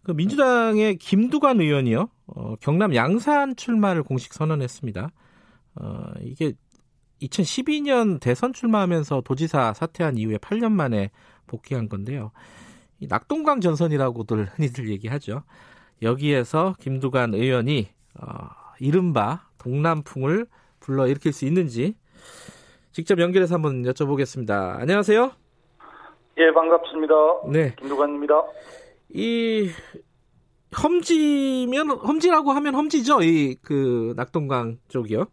그 민주당의 김두관 의원이요 어, 경남 양산 출마를 공식 선언했습니다. 어, 이게 2012년 대선 출마하면서 도지사 사퇴한 이후에 8년 만에 복귀한 건데요. 이 낙동강 전선이라고들 흔히들 얘기하죠. 여기에서 김두관 의원이 어, 이른바 동남풍을 불러 일으킬 수 있는지 직접 연결해서 한번 여쭤보겠습니다. 안녕하세요. 예, 반갑습니다. 네. 김두관입니다. 이 험지면 험지라고 하면 험지죠. 이 그 낙동강 쪽이요.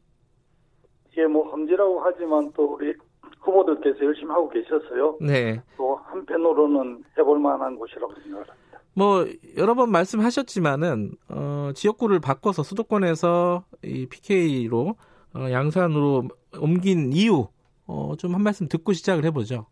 예, 뭐 험지라고 하지만 또 우리 후보들께서 열심히 하고 계셨어요. 네. 또 한편으로는 해볼 만한 곳이라고 생각합니다. 뭐 여러 번 말씀하셨지만은 어, 지역구를 바꿔서 수도권에서 이 PK로 어, 양산으로 옮긴 이유 어, 좀 한 말씀 듣고 시작을 해보죠.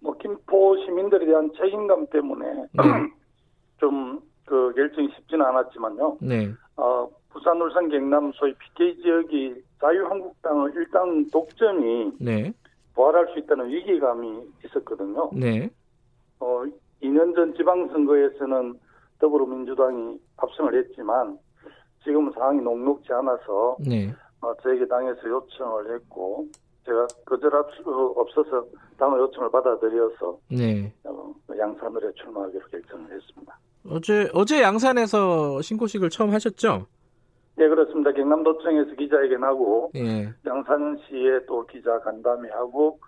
뭐 김포 소 시민들에 대한 책임감 때문에 네. [clears throat] 좀그 결정이 쉽지는 않았지만요. 네. 어, 부산, 울산, 경남 소위 PK 지역이 자유한국당을 일당 독점이 네. 부활할 수 있다는 위기감이 있었거든요. 네. 어, 2년 전 지방선거에서는 더불어민주당이 압승을 했지만 지금은 상황이 녹록지 않아서 네. 어, 저에게 당에서 요청을 했고 제가 거절할 수 없어서 당의 요청을 받아들여서 네. 어, 양산으로 출마하기로 결정을 했습니다. 어제 어제 양산에서 신고식을 처음 하셨죠? 네 그렇습니다. 경남도청에서 기자회견하고 예. 양산시에 또 기자 간담회 하고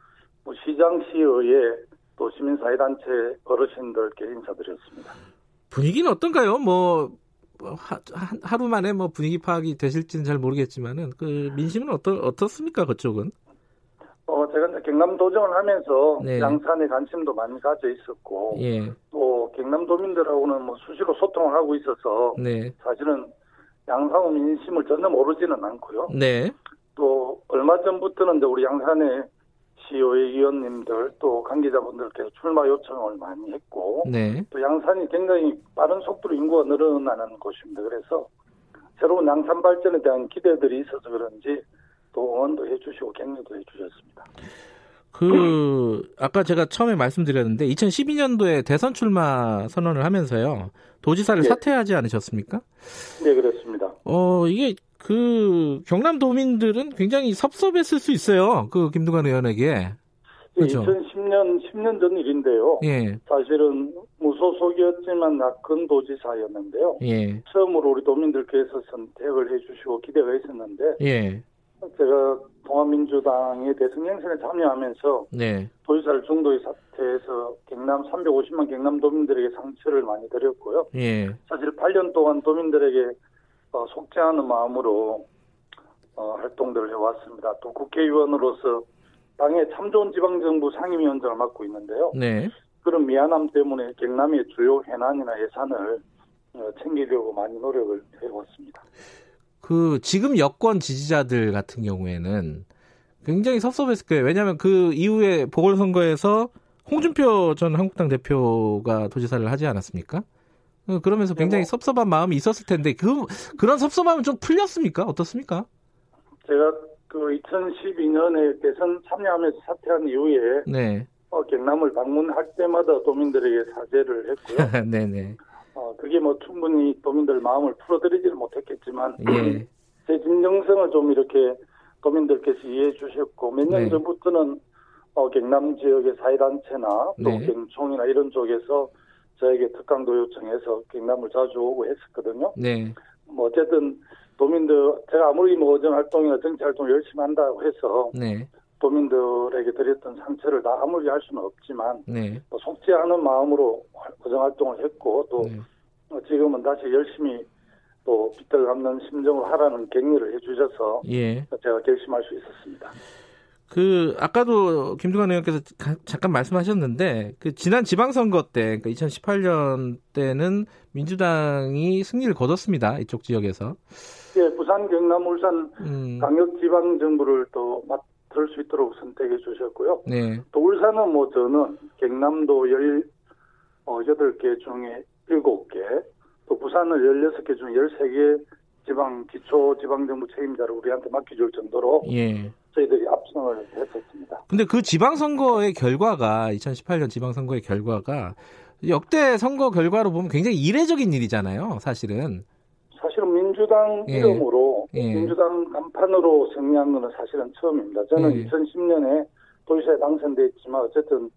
뭐 시장시의회 또 시민사회단체 어르신들 께 인사드렸습니다. 분위기는 어떤가요? 뭐 하, 하루 만에 뭐 분위기 파악이 되실지는 잘 모르겠지만은 그 민심은 어떠 어떻습니까 그쪽은? 어 제가 이제 경남 도정을 하면서 네. 양산에 관심도 많이 가져 있었고 예. 또 경남 도민들하고는 뭐 수시로 소통을 하고 있어서 네. 사실은 양산의 민심을 전혀 모르지는 않고요. 네. 또 얼마 전부터는 이제 우리 양산에 시의회 의원님들 또 관계자분들께서 출마 요청을 많이 했고 네. 또 양산이 굉장히 빠른 속도로 인구가 늘어나는 곳입니다. 그래서 새로운 양산 발전에 대한 기대들이 있어서 그런지 또 응원도 해주시고 격려도 해주셨습니다. 그 아까 제가 처음에 말씀드렸는데 2012년도에 대선 출마 선언을 하면서요 도지사를 네. 사퇴하지 않으셨습니까? 네 그렇습니다. 어 이게 그 경남도민들은 굉장히 섭섭했을 수 있어요. 그 김두관 의원에게. 그렇죠? 2010년 10년 전 일인데요. 예. 사실은 무소속이었지만 낙근 도지사였는데요. 예. 처음으로 우리 도민들께서 선택을 해주시고 기대가 있었는데 예. 제가 통합민주당의 대선 행선에 참여하면서 네. 도지사를 중도에 사퇴해서 경남 350만 경남 도민들에게 상처를 많이 드렸고요. 예. 사실 8년 동안 도민들에게 어, 속지 않은 마음으로 어, 활동들을 해왔습니다. 또 국회의원으로서 당의 참 좋은 지방정부 상임위원장을 맡고 있는데요. 네. 그런 미안함 때문에 경남의 주요 해난이나 예산을 어, 챙기려고 많이 노력을 해왔습니다. 그 지금 여권 지지자들 같은 경우에는 굉장히 섭섭했을 거예요. 왜냐하면 그 이후에 보궐선거에서 홍준표 전 한국당 대표가 도지사를 하지 않았습니까? 어, 그러면서 굉장히 뭐, 섭섭한 마음이 있었을 텐데 그 그런 섭섭함은 좀 풀렸습니까? 어떻습니까? 제가 그 2012년에 대선 참여하면서 사퇴한 이후에 네. 어, 경남을 방문할 때마다 도민들에게 사죄를 했고요. 네네. [laughs] 어, 그게 뭐 충분히 도민들 마음을 풀어드리지는 못했겠지만 예. [clears throat] 제 진정성을 좀 이렇게 도민들께서 이해해 주셨고 몇년 네. 전부터는 어, 경남 지역의 사회단체나 또 네. 경총이나 이런 쪽에서 저에게 특강도 요청해서 경남을 자주 오고 했었거든요. 네. 뭐 어쨌든 도민들 제가 아무리 뭐 어정 활동이나 정치 활동 열심히 한다고 해서 네. 도민들에게 드렸던 상처를 다 아무리 할 수는 없지만 네. 또 속지 않은 마음으로 어정 활동을 했고 또 네. 지금은 다시 열심히 또 갚는 심정으로 하라는 격려를 해주셔서 예. 제가 결심할 수 있었습니다. 그 아까도 김두관 의원께서 잠깐 말씀하셨는데 그 지난 지방선거 때 그러니까 2018년 때는 민주당이 승리를 거뒀습니다. 이쪽 지역에서. 예, 부산, 경남, 울산 음. 강력 지방 정부를 또 맡을 수 있도록 선택해 주셨고요. 네. 또 울산은 뭐 저는 경남도 18개 중에 7개, 또 부산을 16개 중 13개 지방 기초 지방 정부 책임자를 우리한테 맡겨줄 정도로 예. 압승을 했었습니다. 근데 그 지방선거의 결과가 2018년 지방선거의 결과가 역대 선거 결과로 보면 굉장히 이례적인 일이잖아요. 사실은. 사실은 민주당 예. 이름으로 예. 민주당 간판으로 승리한 것은 사실은 처음입니다. 저는 예. 2010년에 도지사에 당선됐지만 어쨌든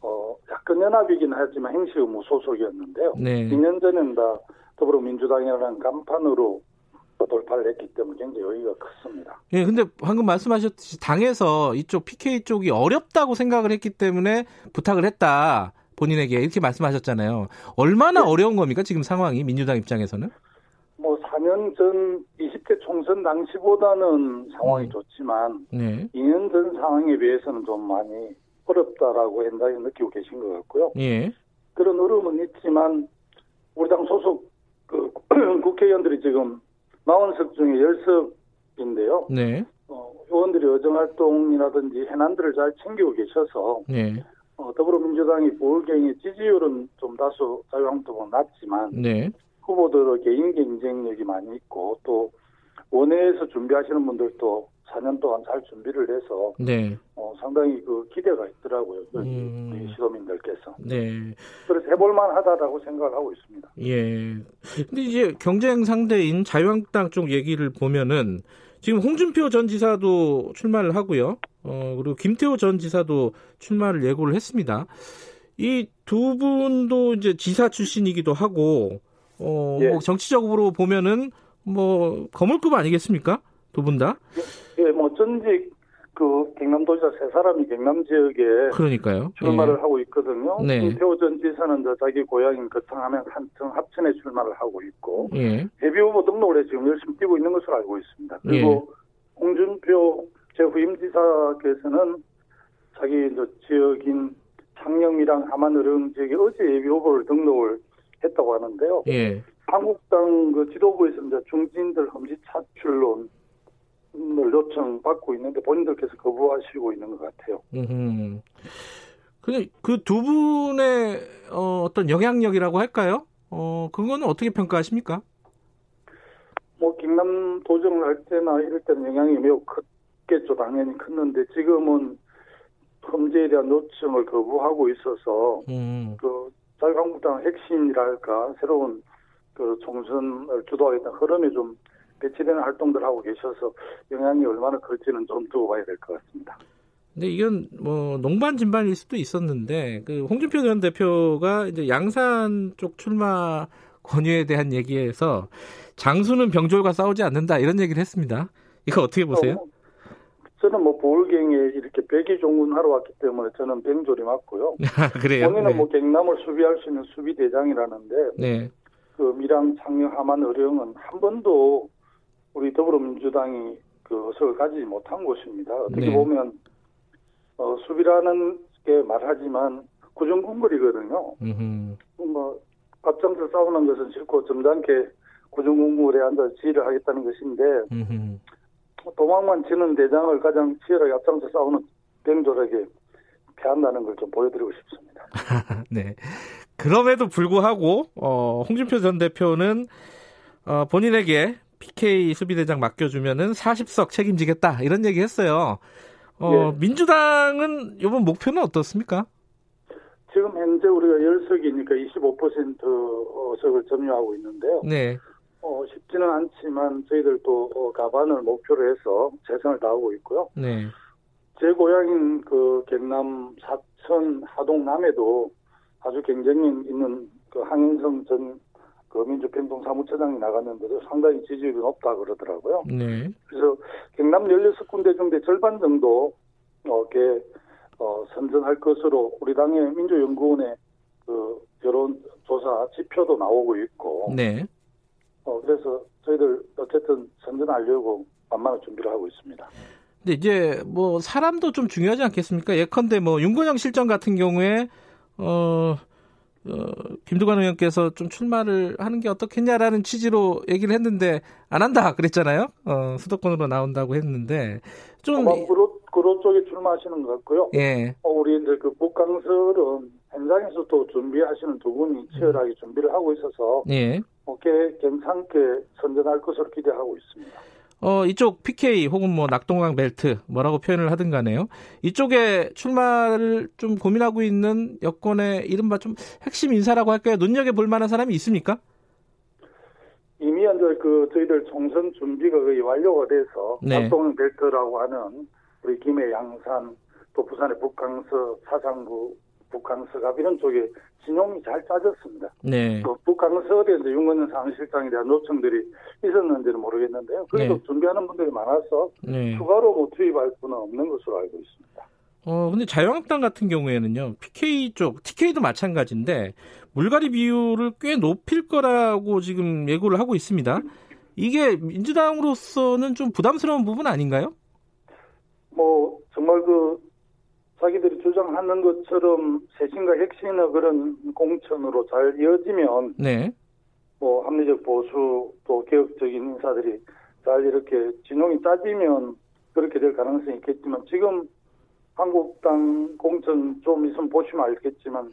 어 약간 연합이긴 하지만 행시 의무 소속이었는데요. 네. 2년 전엔 다 더불어민주당이라는 간판으로 돌파를 했기 때문에 굉장히 여유가 컸습니다. 예, 근데 방금 말씀하셨듯이 당에서 이쪽 PK 쪽이 어렵다고 생각을 했기 때문에 부탁을 했다. 본인에게 이렇게 말씀하셨잖아요. 얼마나 네. 어려운 겁니까? 지금 상황이 민주당 입장에서는? 뭐 4년 전 20대 총선 당시보다는 상황이 음. 좋지만 네. 2년 전 상황에 비해서는 좀 많이 어렵다라고 현장에 느끼고 계신 것 같고요. 예. 그런 어려움은 있지만 우리 당 소속 그 [clears throat] 국회의원들이 지금 40석 중에 10석인데요. 네. 어, 의원들이 의정활동이라든지 해난들을 잘 챙기고 계셔서 네. 어, 더불어민주당이 보궐경의 지지율은 좀 다소 자유한국당보다 낮지만 네. 후보들의 개인 경쟁력이 많이 있고 또 원내에서 준비하시는 분들도 4년 동안 잘 준비를 해서 네. 어, 상당히 그 기대가 있더라고요. 음. 시도민들께서. 네. 그래서 해볼만 하다라고 생각을 하고 있습니다. 예. 근데 이제 경쟁 상대인 자유한국당 쪽 얘기를 보면은 지금 홍준표 전 지사도 출마를 하고요. 어, 그리고 김태호 전 지사도 출마를 예고를 했습니다. 이 두 분도 이제 지사 출신이기도 하고, 어, 예. 뭐 정치적으로 보면은 뭐 거물급 아니겠습니까? 두 분 다? 예, 뭐 전직 그 경남도지사 세 사람이 경남 지역에 그러니까요. 출마를 예. 하고 있거든요. 네. 김태호 전 지사는 자기 고향인 거창하면 한청 합천에 출마를 하고 있고 예. 예비 후보 등록을 해 지금 열심히 뛰고 있는 것으로 알고 있습니다. 그리고 예. 홍준표 제 후임 지사께서는 자기 이제 지역인 창녕이랑 하만어령 지역에 어제 예비 후보를 등록을 했다고 하는데요. 예. 한국당 그 지도부에서 이제 중진들 험지 차출론 을 요청받고 있는데 본인들께서 거부하시고 있는 것 같아요. 음. 근데 그 두 분의 어, 떤 영향력이라고 할까요? 어, 그거는 어떻게 평가하십니까? 뭐 경남 도정을 할 때나 이럴 때는 영향이 매우 컸겠죠. 당연히 컸는데 지금은 험지에 대한 요청을 거부하고 있어서 음. 그 자유한국당 핵심이랄까 새로운 그 총선을 주도하겠다 흐름이 좀 배치되는 활동들 하고 계셔서 영향이 얼마나 클지는 좀 두고 봐야 될 것 같습니다. 근데 이건 뭐 농반 진반일 수도 있었는데 그 홍준표 전 대표가 이제 양산 쪽 출마 권유에 대한 얘기에서 장수는 병졸과 싸우지 않는다 이런 얘기를 했습니다. 이거 어떻게 보세요? 어, 저는 뭐 보울경에 이렇게 백이 종군하러 왔기 때문에 저는 병졸이 맞고요. [laughs] 그래요? 본인은 네. 뭐 경남을 수비할 수 있는 수비 대장이라는데 네. 그 미랑, 창녕, 하만, 어령은 한 번도 우리 더불어민주당이 그 의석을 가지지 못한 곳입니다. 어떻게 네. 보면 어, 수비라는 게 말하지만 구정궁궐이거든요. 뭐 앞장서 싸우는 것은 싫고 점잖게 구정궁궐에 앉아 지휘를 하겠다는 것인데 음흠. 도망만 치는 대장을 가장 치열하게 앞장서 싸우는 병졸에게 피한다는 걸 좀 보여드리고 싶습니다. [laughs] 네. 그럼에도 불구하고 어, 홍준표 전 대표는 어, 본인에게 PK 수비대장 맡겨주면은 40석 책임지겠다 이런 얘기 했어요. 어, 예. 민주당은 이번 목표는 어떻습니까? 지금 현재 우리가 10석이니까 25%석을 점유하고 있는데요. 네. 어, 쉽지는 않지만 저희들도 어, 가반을 목표로 해서 재선을 다하고 있고요. 네. 제 고향인 그 경남 사천 하동남에도 아주 경쟁력 있는 그 항인성 전 그 민주평동 사무처장이 나갔는데도 상당히 지지율이 높다 그러더라고요. 네. 그래서 경남 16군데 중에 절반 정도 어, 게 어, 선전할 것으로 우리 당의 민주연구원의 그 여론조사 지표도 나오고 있고. 네. 어, 그래서 저희들 어쨌든 선전하려고 만만한 준비를 하고 있습니다. 근데 이제 뭐 사람도 좀 중요하지 않겠습니까? 예컨대 뭐 윤건영 실장 같은 경우에 어 어, 김두관 의원께서 좀 출마를 하는 게 어떻겠냐라는 취지로 얘기를 했는데 안 한다 그랬잖아요. 어, 수도권으로 나온다고 했는데 좀 아마 그로, 그로 쪽에 출마하시는 것 같고요. 예. 어, 우리 이제 그 북강설은 현장에서 또 준비하시는 두 분이 치열하게 준비를 하고 있어서 예. 어, 꽤 괜찮게 선전할 것으로 기대하고 있습니다. 어, 이쪽 PK 혹은 뭐 낙동강 벨트 뭐라고 표현을 하든 간에요. 이쪽에 출마를 좀 고민하고 있는 여권의 이른바 좀 핵심 인사라고 할까요? 눈여겨볼 만한 사람이 있습니까? 이미 현재 그 저희들 총선 준비가 거의 완료가 돼서 네. 낙동강 벨트라고 하는 우리 김해 양산 또 부산의 북강서 사상부 북한서갑 이런 쪽에 진용이 잘 짜졌습니다. 네. 또 북한서에 이제 윤건현 상실장에 대한 요청들이 있었는지는 모르겠는데요. 그래도 네. 준비하는 분들이 많아서 네. 추가로 뭐 투입할 수는 없는 것으로 알고 있습니다. 어, 근데 자유한국당 같은 경우에는요, PK 쪽, TK도 마찬가지인데, 물갈이 비율을 꽤 높일 거라고 지금 예고를 하고 있습니다. 이게 민주당으로서는 좀 부담스러운 부분 아닌가요? 뭐, 정말 그, 자기들이 주장하는 것처럼 세신과 혁신의 그런 공천으로 잘 이어지면 네. 뭐 합리적 보수 또 개혁적인 인사들이 잘 이렇게 진용이 짜지면 그렇게 될 가능성이 있겠지만 지금 한국당 공천 좀 있으면 보시면 알겠지만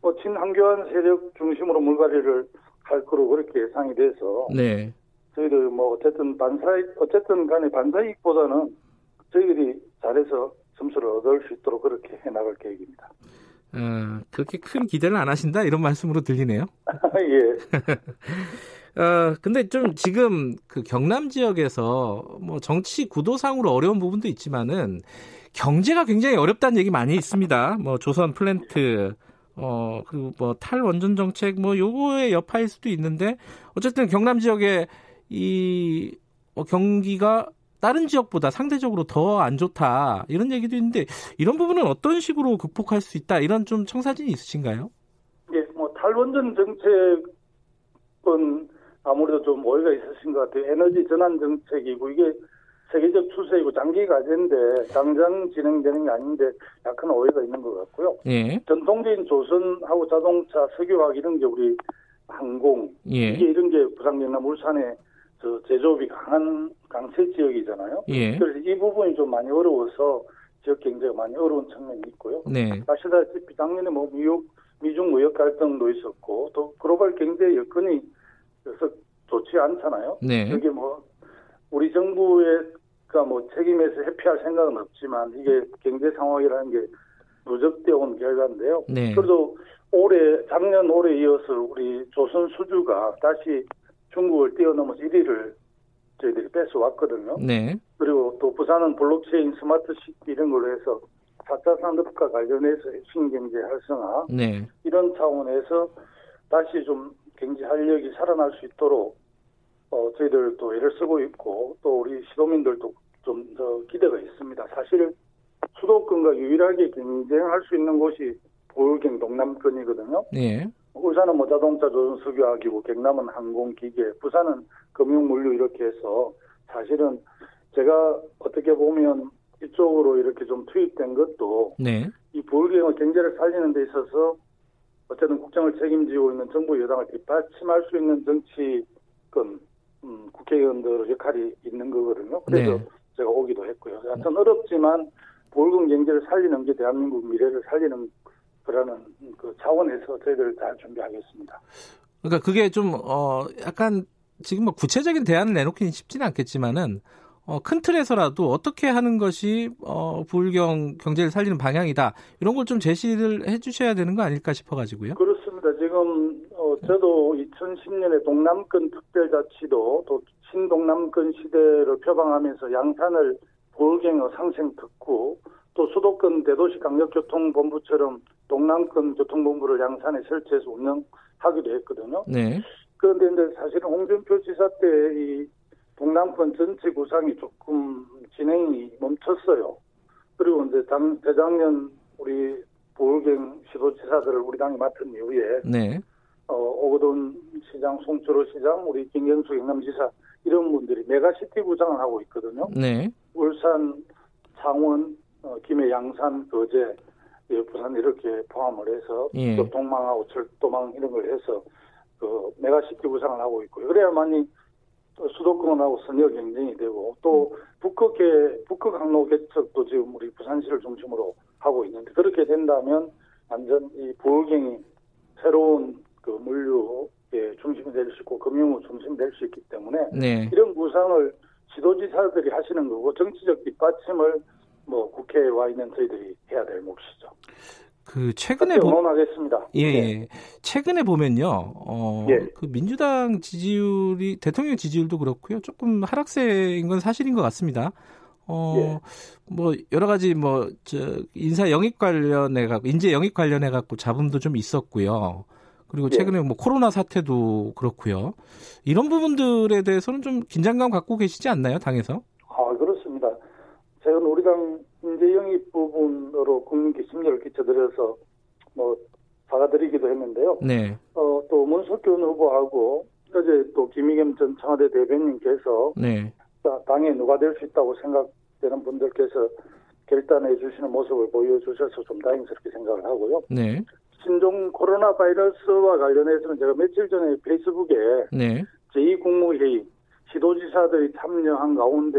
뭐 친한교안 세력 중심으로 물갈이를 할 거로 그렇게 예상이 돼서 네. 저희들 뭐 어쨌든 반사익 어쨌든 간에 반사익보다는 저희들이 잘해서 점수를 얻을 수 있도록 그렇게 해나갈 계획입니다. 어, 그렇게 큰 기대를 안 하신다 이런 말씀으로 들리네요. [laughs] 예. [laughs] 어, 근데 좀 지금 그 경남 지역에서 뭐 정치 구도상으로 어려운 부분도 있지만은 경제가 굉장히 어렵다는 얘기 많이 있습니다. 뭐 조선 플랜트 어 그리고 뭐 탈원전 정책 뭐 요거의 여파일 수도 있는데 어쨌든 경남 지역에 이 어, 경기가 다른 지역보다 상대적으로 더 안 좋다 이런 얘기도 있는데 이런 부분은 어떤 식으로 극복할 수 있다 이런 좀 청사진이 있으신가요? 예, 뭐 탈원전 정책은 아무래도 좀 오해가 있으신 것 같아요. 에너지 전환 정책이고 이게 세계적 추세이고 장기 과제인데 당장 진행되는 게 아닌데 약간 오해가 있는 것 같고요. 예. 전통적인 조선하고 자동차, 석유화학 이런 게 우리 항공 예. 이게 이런 게 부산 경남 울산에 저 제조업이 강한 강세 지역이잖아요. 예. 그래서 이 부분이 좀 많이 어려워서 지역 경제가 많이 어려운 측면이 있고요. 네. 아시다시피 작년에 뭐 미국 미중 무역 갈등도 있었고 또 글로벌 경제 여건이 그래서 좋지 않잖아요. 네. 여기 뭐 우리 정부의 뭐 책임에서 회피할 생각은 없지만 이게 경제 상황이라는 게 누적되어 온 결과인데요. 네. 그래도 올해 작년 올해 이어서 우리 조선 수주가 다시 중국을 뛰어넘어서 1위를 저희들이 뺏어왔거든요. 네. 그리고 또 부산은 블록체인 스마트 시티 이런 걸로 해서 4차 산업과 관련해서 신경제 활성화 네. 이런 차원에서 다시 좀 경제 활력이 살아날 수 있도록 어, 저희들도 애를 쓰고 있고 또 우리 시도민들도 좀더 기대가 있습니다. 사실 수도권과 유일하게 경쟁할 수 있는 곳이 보울경 동남권이거든요. 네. 울산은 뭐 자동차 조선 석유학이고 경남은 항공기계, 부산은 금융물류 이렇게 해서 사실은 제가 어떻게 보면 이쪽으로 이렇게 좀 투입된 것도 네. 이 보울경의 경제를 살리는 데 있어서 어쨌든 국정을 책임지고 있는 정부 여당을 뒷받침할 수 있는 정치권 음, 국회의원들 역할이 있는 거거든요. 그래서 네. 제가 오기도 했고요. 하여튼 어렵지만 보울경 경제를 살리는 게 대한민국 미래를 살리는 그러는 그 차원에서 저희들 잘 준비하겠습니다. 그러니까 그게 좀 어 약간 지금 뭐 구체적인 대안을 내놓기는 쉽지는 않겠지만은 어, 큰 틀에서라도 어떻게 하는 것이 어, 불경 경제를 살리는 방향이다 이런 걸 좀 제시를 해주셔야 되는 거 아닐까 싶어가지고요. 그렇습니다. 지금 어, 저도 2010년에 동남권 특별자치도 또 신동남권 시대를 표방하면서 양산을 볼경어 상생 특구 또 수도권 대도시 강력교통본부처럼 동남권 교통본부를 양산에 설치해서 운영하기도 했거든요. 네. 그런데 이제 사실은 홍준표 지사 때 이 동남권 전체 구상이 조금 진행이 멈췄어요. 그리고 이제 당, 재작년 우리 부울경 시도지사들을 우리 당이 맡은 이후에 네. 어, 오거돈 시장, 송철호 시장, 우리 김경수 경남지사 이런 분들이 메가시티 구상을 하고 있거든요. 네. 울산, 창원, 어, 김해, 양산, 거제, 예, 부산 이렇게 포함을 해서 예. 또 도로망하고 철도망 이런 걸 해서 그 메가시티 구상을 하고 있고요. 그래야만이 수도권하고 선의의 경쟁이 되고 또 북극계 북극 항로 개척도 지금 우리 부산시를 중심으로 하고 있는데 그렇게 된다면 완전 이 부울경이 새로운 그 물류의 중심이 될 수 있고 금융의 중심이 될 수 있기 때문에 네. 이런 구상을 지도지사들이 하시는 거고 정치적 뒷받침을 뭐 국회에 와 있는 저희들이 해야 될 몫이죠. 그 최근에 보겠습니다. 예, 예, 예. 최근에 보면요. 어, 예. 그 민주당 지지율이 대통령 지지율도 그렇고요. 조금 하락세인 건 사실인 것 같습니다. 어, 예. 뭐 여러 가지 뭐 저 인사 영입 관련해 갖고 인재 영입 관련해 갖고 잡음도 좀 있었고요. 그리고 예. 최근에 뭐 코로나 사태도 그렇고요. 이런 부분들에 대해서는 좀 긴장감 갖고 계시지 않나요, 당에서? 최근 우리 당 인재 영입 부분으로 국민께 심려를 끼쳐드려서 뭐 사과드리기도 했는데요. 네. 어, 또 문석균 후보하고 어제 또 김의겸 전 청와대 대변인께서 네. 당에 누가 될 수 있다고 생각되는 분들께서 결단해 주시는 모습을 보여주셔서 좀 다행스럽게 생각을 하고요. 네. 신종 코로나 바이러스와 관련해서는 제가 며칠 전에 페이스북에 네. 제2국무회의 시도지사들이 참여한 가운데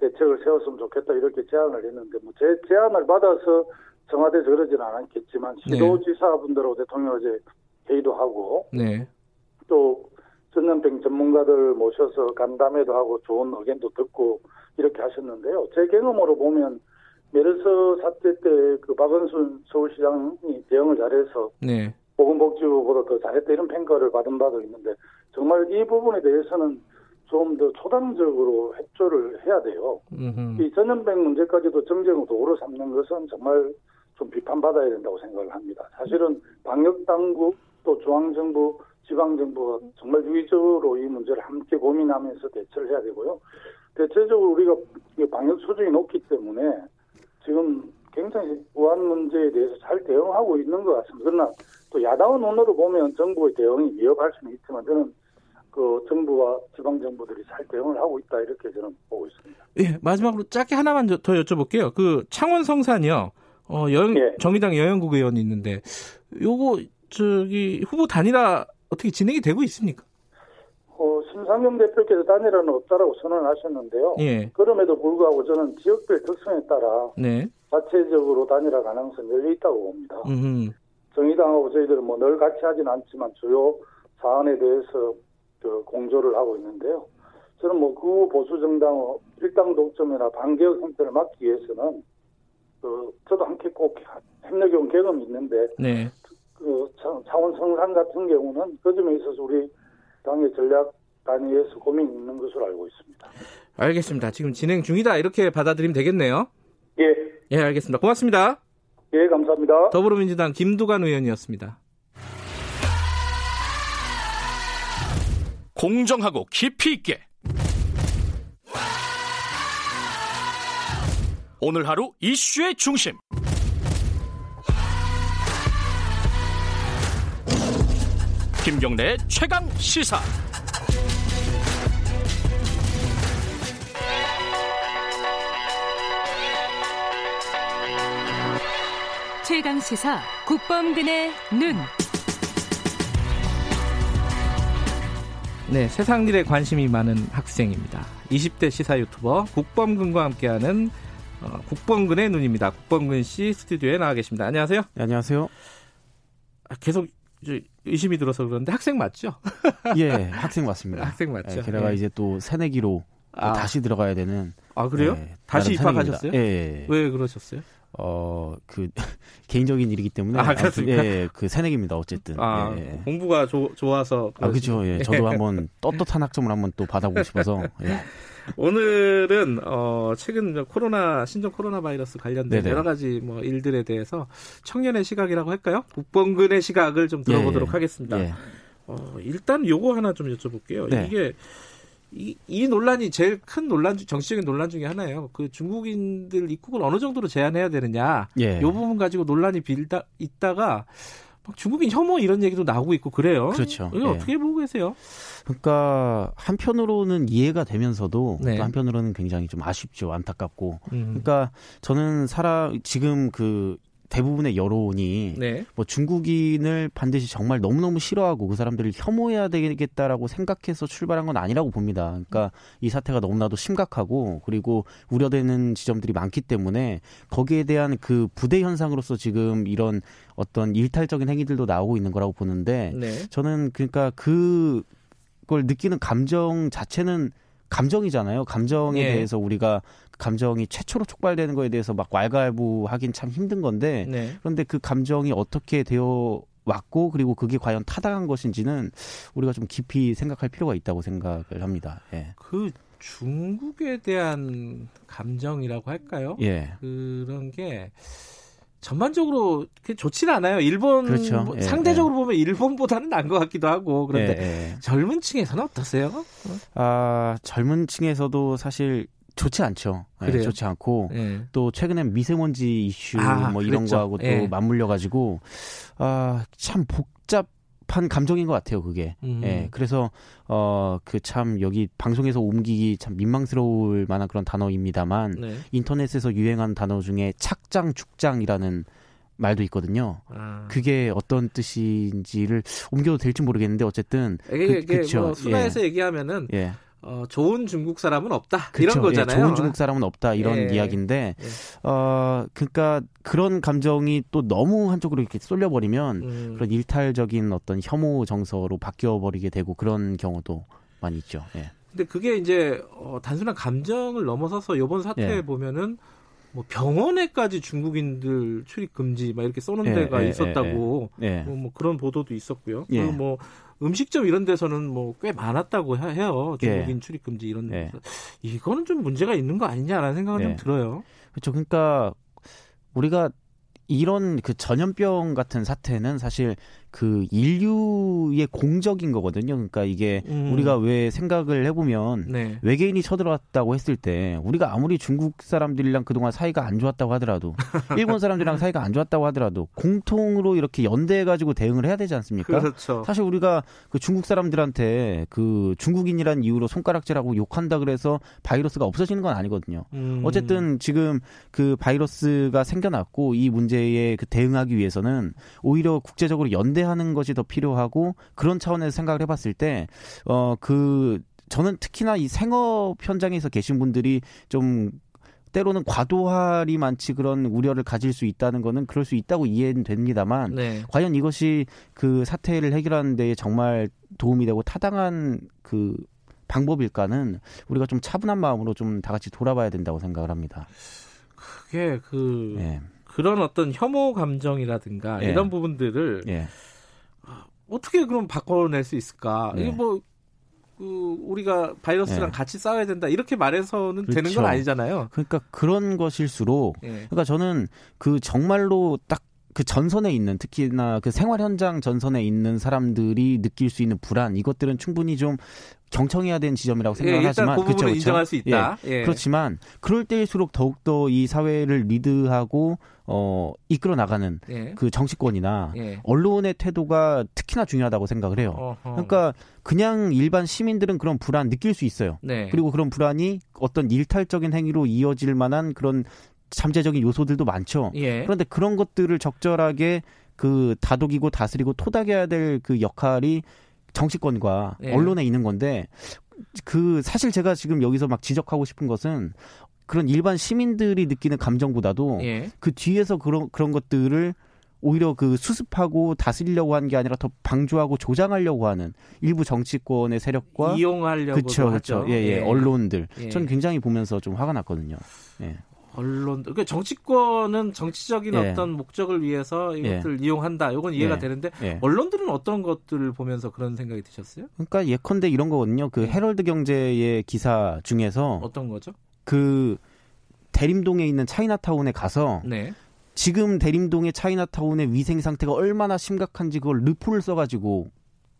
대책을 세웠으면 좋겠다 이렇게 제안을 했는데 뭐 제 제안을 받아서 청와대에서 그러지는 않았겠지만 네. 시도지사분들하고 대통령 어제 회의도 하고 네. 또 전염병 전문가들 모셔서 간담회도 하고 좋은 의견도 듣고 이렇게 하셨는데요. 제 경험으로 보면 메르스 사태 때 그 박원순 서울시장이 대응을 잘해서 네. 보건복지부보다 더 잘했다 이런 평가를 받은 바도 있는데 정말 이 부분에 대해서는 좀 더 초당적으로 협조를 해야 돼요. 음흠. 이 전염병 문제까지도 정쟁으로 도구로 삼는 것은 정말 좀 비판받아야 된다고 생각을 합니다. 사실은 방역당국 또 중앙정부, 지방정부가 정말 유기적으로 이 문제를 함께 고민하면서 대처를 해야 되고요. 대체적으로 우리가 방역 수준이 높기 때문에 지금 굉장히 우한 문제에 대해서 잘 대응하고 있는 것 같습니다. 그러나 또 야당의 눈으로 보면 정부의 대응이 위협할 수는 있지만 저는 그 정부와 지방 정부들이 잘 대응을 하고 있다 이렇게 저는 보고 있습니다. 예, 마지막으로 짧게 하나만 더 여쭤볼게요. 그 창원 성산이요. 어, 여영, 예. 정의당 여영국 의원이 있는데 요거 저기 후보 단일화 어떻게 진행이 되고 있습니까? 어, 심상정 대표께서 단일화는 없다라고 선언하셨는데요. 예. 그럼에도 불구하고 저는 지역별 특성에 따라 네. 자체적으로 단일화 가능성이 열려 있다고 봅니다. 음흠. 정의당하고 저희들은 뭐 늘 같이 하진 않지만 주요 사안에 대해서 그 공조를 하고 있는데요. 저는 뭐 그 보수 정당의 일당 독점이나 반개혁 행태를 막기 위해서는 그 저도 함께 꼭 협력해온 경험이 있는데 네. 그 차원 성산 같은 경우는 그 점에 있어서 우리 당의 전략 단위에서 고민이 있는 것으로 알고 있습니다. 알겠습니다. 지금 진행 중이다 이렇게 받아들이면 되겠네요. 예. 예, 알겠습니다. 고맙습니다. 예, 감사합니다. 더불어민주당 김두관 의원이었습니다. 공정하고 깊이 있게. 오늘 하루 이슈의 중심. 김경래의 최강 시사. 최강 시사 국범근의 눈. 네, 세상 일에 관심이 많은 학생입니다. 20대 시사 유튜버 국범근과 함께하는 어, 국범근의 눈입니다. 국범근 씨 스튜디오에 나와 계십니다. 안녕하세요. 네, 안녕하세요. 아, 계속 의심이 들어서 그런데 학생 맞죠? [laughs] 예, 학생 맞습니다. 학생 맞죠. 예, 게다가 예. 이제 또 새내기로 아. 다시 들어가야 되는. 아 그래요? 예, 다시 입학하셨어요? 예, 예. 왜 그러셨어요? 어, 그, [laughs] 개인적인 일이기 때문에. 아, 그렇습니까? 예, 그 새내기입니다, 어쨌든. 아, 예. 공부가 조, 좋아서. 아, 그죠. 예. 저도 한번 떳떳한 학점을 한번 또 받아보고 싶어서. 예. [laughs] 오늘은, 어, 최근 코로나, 신종 코로나 바이러스 관련된 네네. 여러 가지 뭐 일들에 대해서 청년의 시각이라고 할까요? 국번근의 시각을 좀 들어보도록 예. 하겠습니다. 예. 어, 일단 요거 하나 좀 여쭤볼게요. 네. 이게 이, 이 논란이 제일 큰 논란, 정치적인 논란 중에 하나예요. 그 중국인들 입국을 어느 정도로 제한해야 되느냐. 예. 이 부분 가지고 논란이 빌다, 있다가 막 중국인 혐오 이런 얘기도 나오고 있고 그래요. 그렇죠. 이거 예. 어떻게 보고 계세요? 그러니까 한편으로는 이해가 되면서도 네. 또 한편으로는 굉장히 좀 아쉽죠. 안타깝고. 음. 그러니까 저는 사람 지금 그 대부분의 여론이 네. 뭐 중국인을 반드시 정말 너무너무 싫어하고 그 사람들을 혐오해야 되겠다라고 생각해서 출발한 건 아니라고 봅니다. 그러니까 이 사태가 너무나도 심각하고 그리고 우려되는 지점들이 많기 때문에 거기에 대한 그 부대 현상으로서 지금 이런 어떤 일탈적인 행위들도 나오고 있는 거라고 보는데 네. 저는 그러니까 그걸 느끼는 감정 자체는 감정이잖아요. 감정에 예. 대해서 우리가 감정이 최초로 촉발되는 거에 대해서 막 왈가왈부하긴 참 힘든 건데 네. 그런데 그 감정이 어떻게 되어 왔고 그리고 그게 과연 타당한 것인지는 우리가 좀 깊이 생각할 필요가 있다고 생각을 합니다. 예. 그 중국에 대한 감정이라고 할까요? 예. 그런 게 전반적으로 좋지는 않아요. 일본 그렇죠. 뭐 예, 상대적으로 예. 보면 일본보다는 나은 것 같기도 하고 그런데 예, 예. 젊은 층에서는 어떠세요? 아 젊은 층에서도 사실 좋지 않죠. 네, 좋지 않고 네. 또 최근에 미세먼지 이슈 아, 뭐 이런 그랬죠. 거하고 또 네. 맞물려 가지고 아 참 복잡 한 감정인 것 같아요. 그게. 음. 예. 그래서 어 그 참 여기 방송에서 옮기기 참 민망스러울 만한 그런 단어입니다만 네. 인터넷에서 유행한 단어 중에 착장 죽장이라는 말도 있거든요. 아. 그게 어떤 뜻인지를 옮겨도 될지 모르겠는데 어쨌든 이게, 그, 이게 뭐 수다에서 예. 얘기하면은 예. 어, 좋은 중국 사람은 없다 그쵸, 이런 예, 거잖아요. 예, 좋은 중국 사람은 없다 이런 예. 이야기인데 예. 어 그러니까 그런 감정이 또 너무 한쪽으로 이렇게 쏠려버리면 음. 그런 일탈적인 어떤 혐오 정서로 바뀌어 버리게 되고 그런 경우도 많이 있죠. 예. 근데 그게 이제 어, 단순한 감정을 넘어서서 이번 사태에 예. 보면은 뭐 병원에까지 중국인들 출입 금지 막 이렇게 써놓은 예, 데가 예, 있었다고 예, 뭐, 뭐, 그런 보도도 있었고요. 예. 그리고 뭐 음식점 이런 데서는 뭐 꽤 많았다고 해요. 중국인 예. 출입 금지 이런 데. 서 이거는 좀 문제가 있는 거 아니냐라는 생각은 좀 들어요. 그렇죠. 그러니까 우리가 이런 그 전염병 같은 사태는 사실 그 인류의 공적인 거거든요. 그러니까 이게 음. 우리가 왜 생각을 해보면 네. 외계인이 쳐들어왔다고 했을 때 우리가 아무리 중국 사람들이랑 그동안 사이가 안 좋았다고 하더라도 [laughs] 일본 사람들이랑 사이가 안 좋았다고 하더라도 공통으로 이렇게 연대해가지고 대응을 해야 되지 않습니까? 그렇죠. 사실 우리가 그 중국 사람들한테 그 중국인이란 이유로 손가락질하고 욕한다 그래서 바이러스가 없어지는 건 아니거든요. 음. 어쨌든 지금 그 바이러스가 생겨났고 이 문제에 그 대응하기 위해서는 오히려 국제적으로 연대 연대하는 것이 더 필요하고 그런 차원에서 생각을 해봤을 때 어 그 저는 특히나 이 생업 현장에서 계신 분들이 좀 때로는 과도할이 많지 그런 우려를 가질 수 있다는 거는 그럴 수 있다고 이해는 됩니다만 네. 과연 이것이 그 사태를 해결하는 데에 정말 도움이 되고 타당한 그 방법일까는 우리가 좀 차분한 마음으로 좀 다 같이 돌아봐야 된다고 생각을 합니다. 그게 그 네. 그런 어떤 혐오 감정이라든가 네. 이런 부분들을 네. 어떻게 그럼 바꿔낼 수 있을까? 네. 이게 뭐, 그, 우리가 바이러스랑 네. 같이 싸워야 된다. 이렇게 말해서는 그렇죠. 되는 건 아니잖아요. 그러니까 그런 것일수록, 네. 그러니까 저는 그 정말로 딱 그 전선에 있는 특히나 그 생활 현장 전선에 있는 사람들이 느낄 수 있는 불안 이것들은 충분히 좀 경청해야 되는 지점이라고 생각을 예, 하지만 그 그렇죠, 인정할 수 있다. 예, 예. 그렇지만 그럴 때일수록 더욱더 이 사회를 리드하고 어 이끌어 나가는 예. 그 정치권이나 예. 언론의 태도가 특히나 중요하다고 생각을 해요. 어허. 그러니까 그냥 일반 시민들은 그런 불안 느낄 수 있어요. 네. 그리고 그런 불안이 어떤 일탈적인 행위로 이어질 만한 그런 잠재적인 요소들도 많죠. 예. 그런데 그런 것들을 적절하게 그 다독이고 다스리고 토닥여야 될 그 역할이 정치권과 예. 언론에 있는 건데 그 사실 제가 지금 여기서 막 지적하고 싶은 것은 그런 일반 시민들이 느끼는 감정보다도 예. 그 뒤에서 그런 그런 것들을 오히려 그 수습하고 다스리려고 하는 게 아니라 더 방조하고 조장하려고 하는 일부 정치권의 세력과 이용하려고 그쵸, 그쵸. 예, 예, 예. 언론들. 예. 저는 굉장히 보면서 좀 화가 났거든요. 예. 언론, 그러니까 정치권은 정치적인 예. 어떤 목적을 위해서 이것들 예. 이용한다. 이건 이해가 예. 되는데 예. 언론들은 어떤 것들을 보면서 그런 생각이 드셨어요? 그러니까 예컨대 이런 거거든요. 그 네. 헤럴드 경제의 기사 중에서 어떤 거죠? 그 대림동에 있는 차이나타운에 가서 네. 지금 대림동의 차이나타운의 위생 상태가 얼마나 심각한지 그걸 르포를 써가지고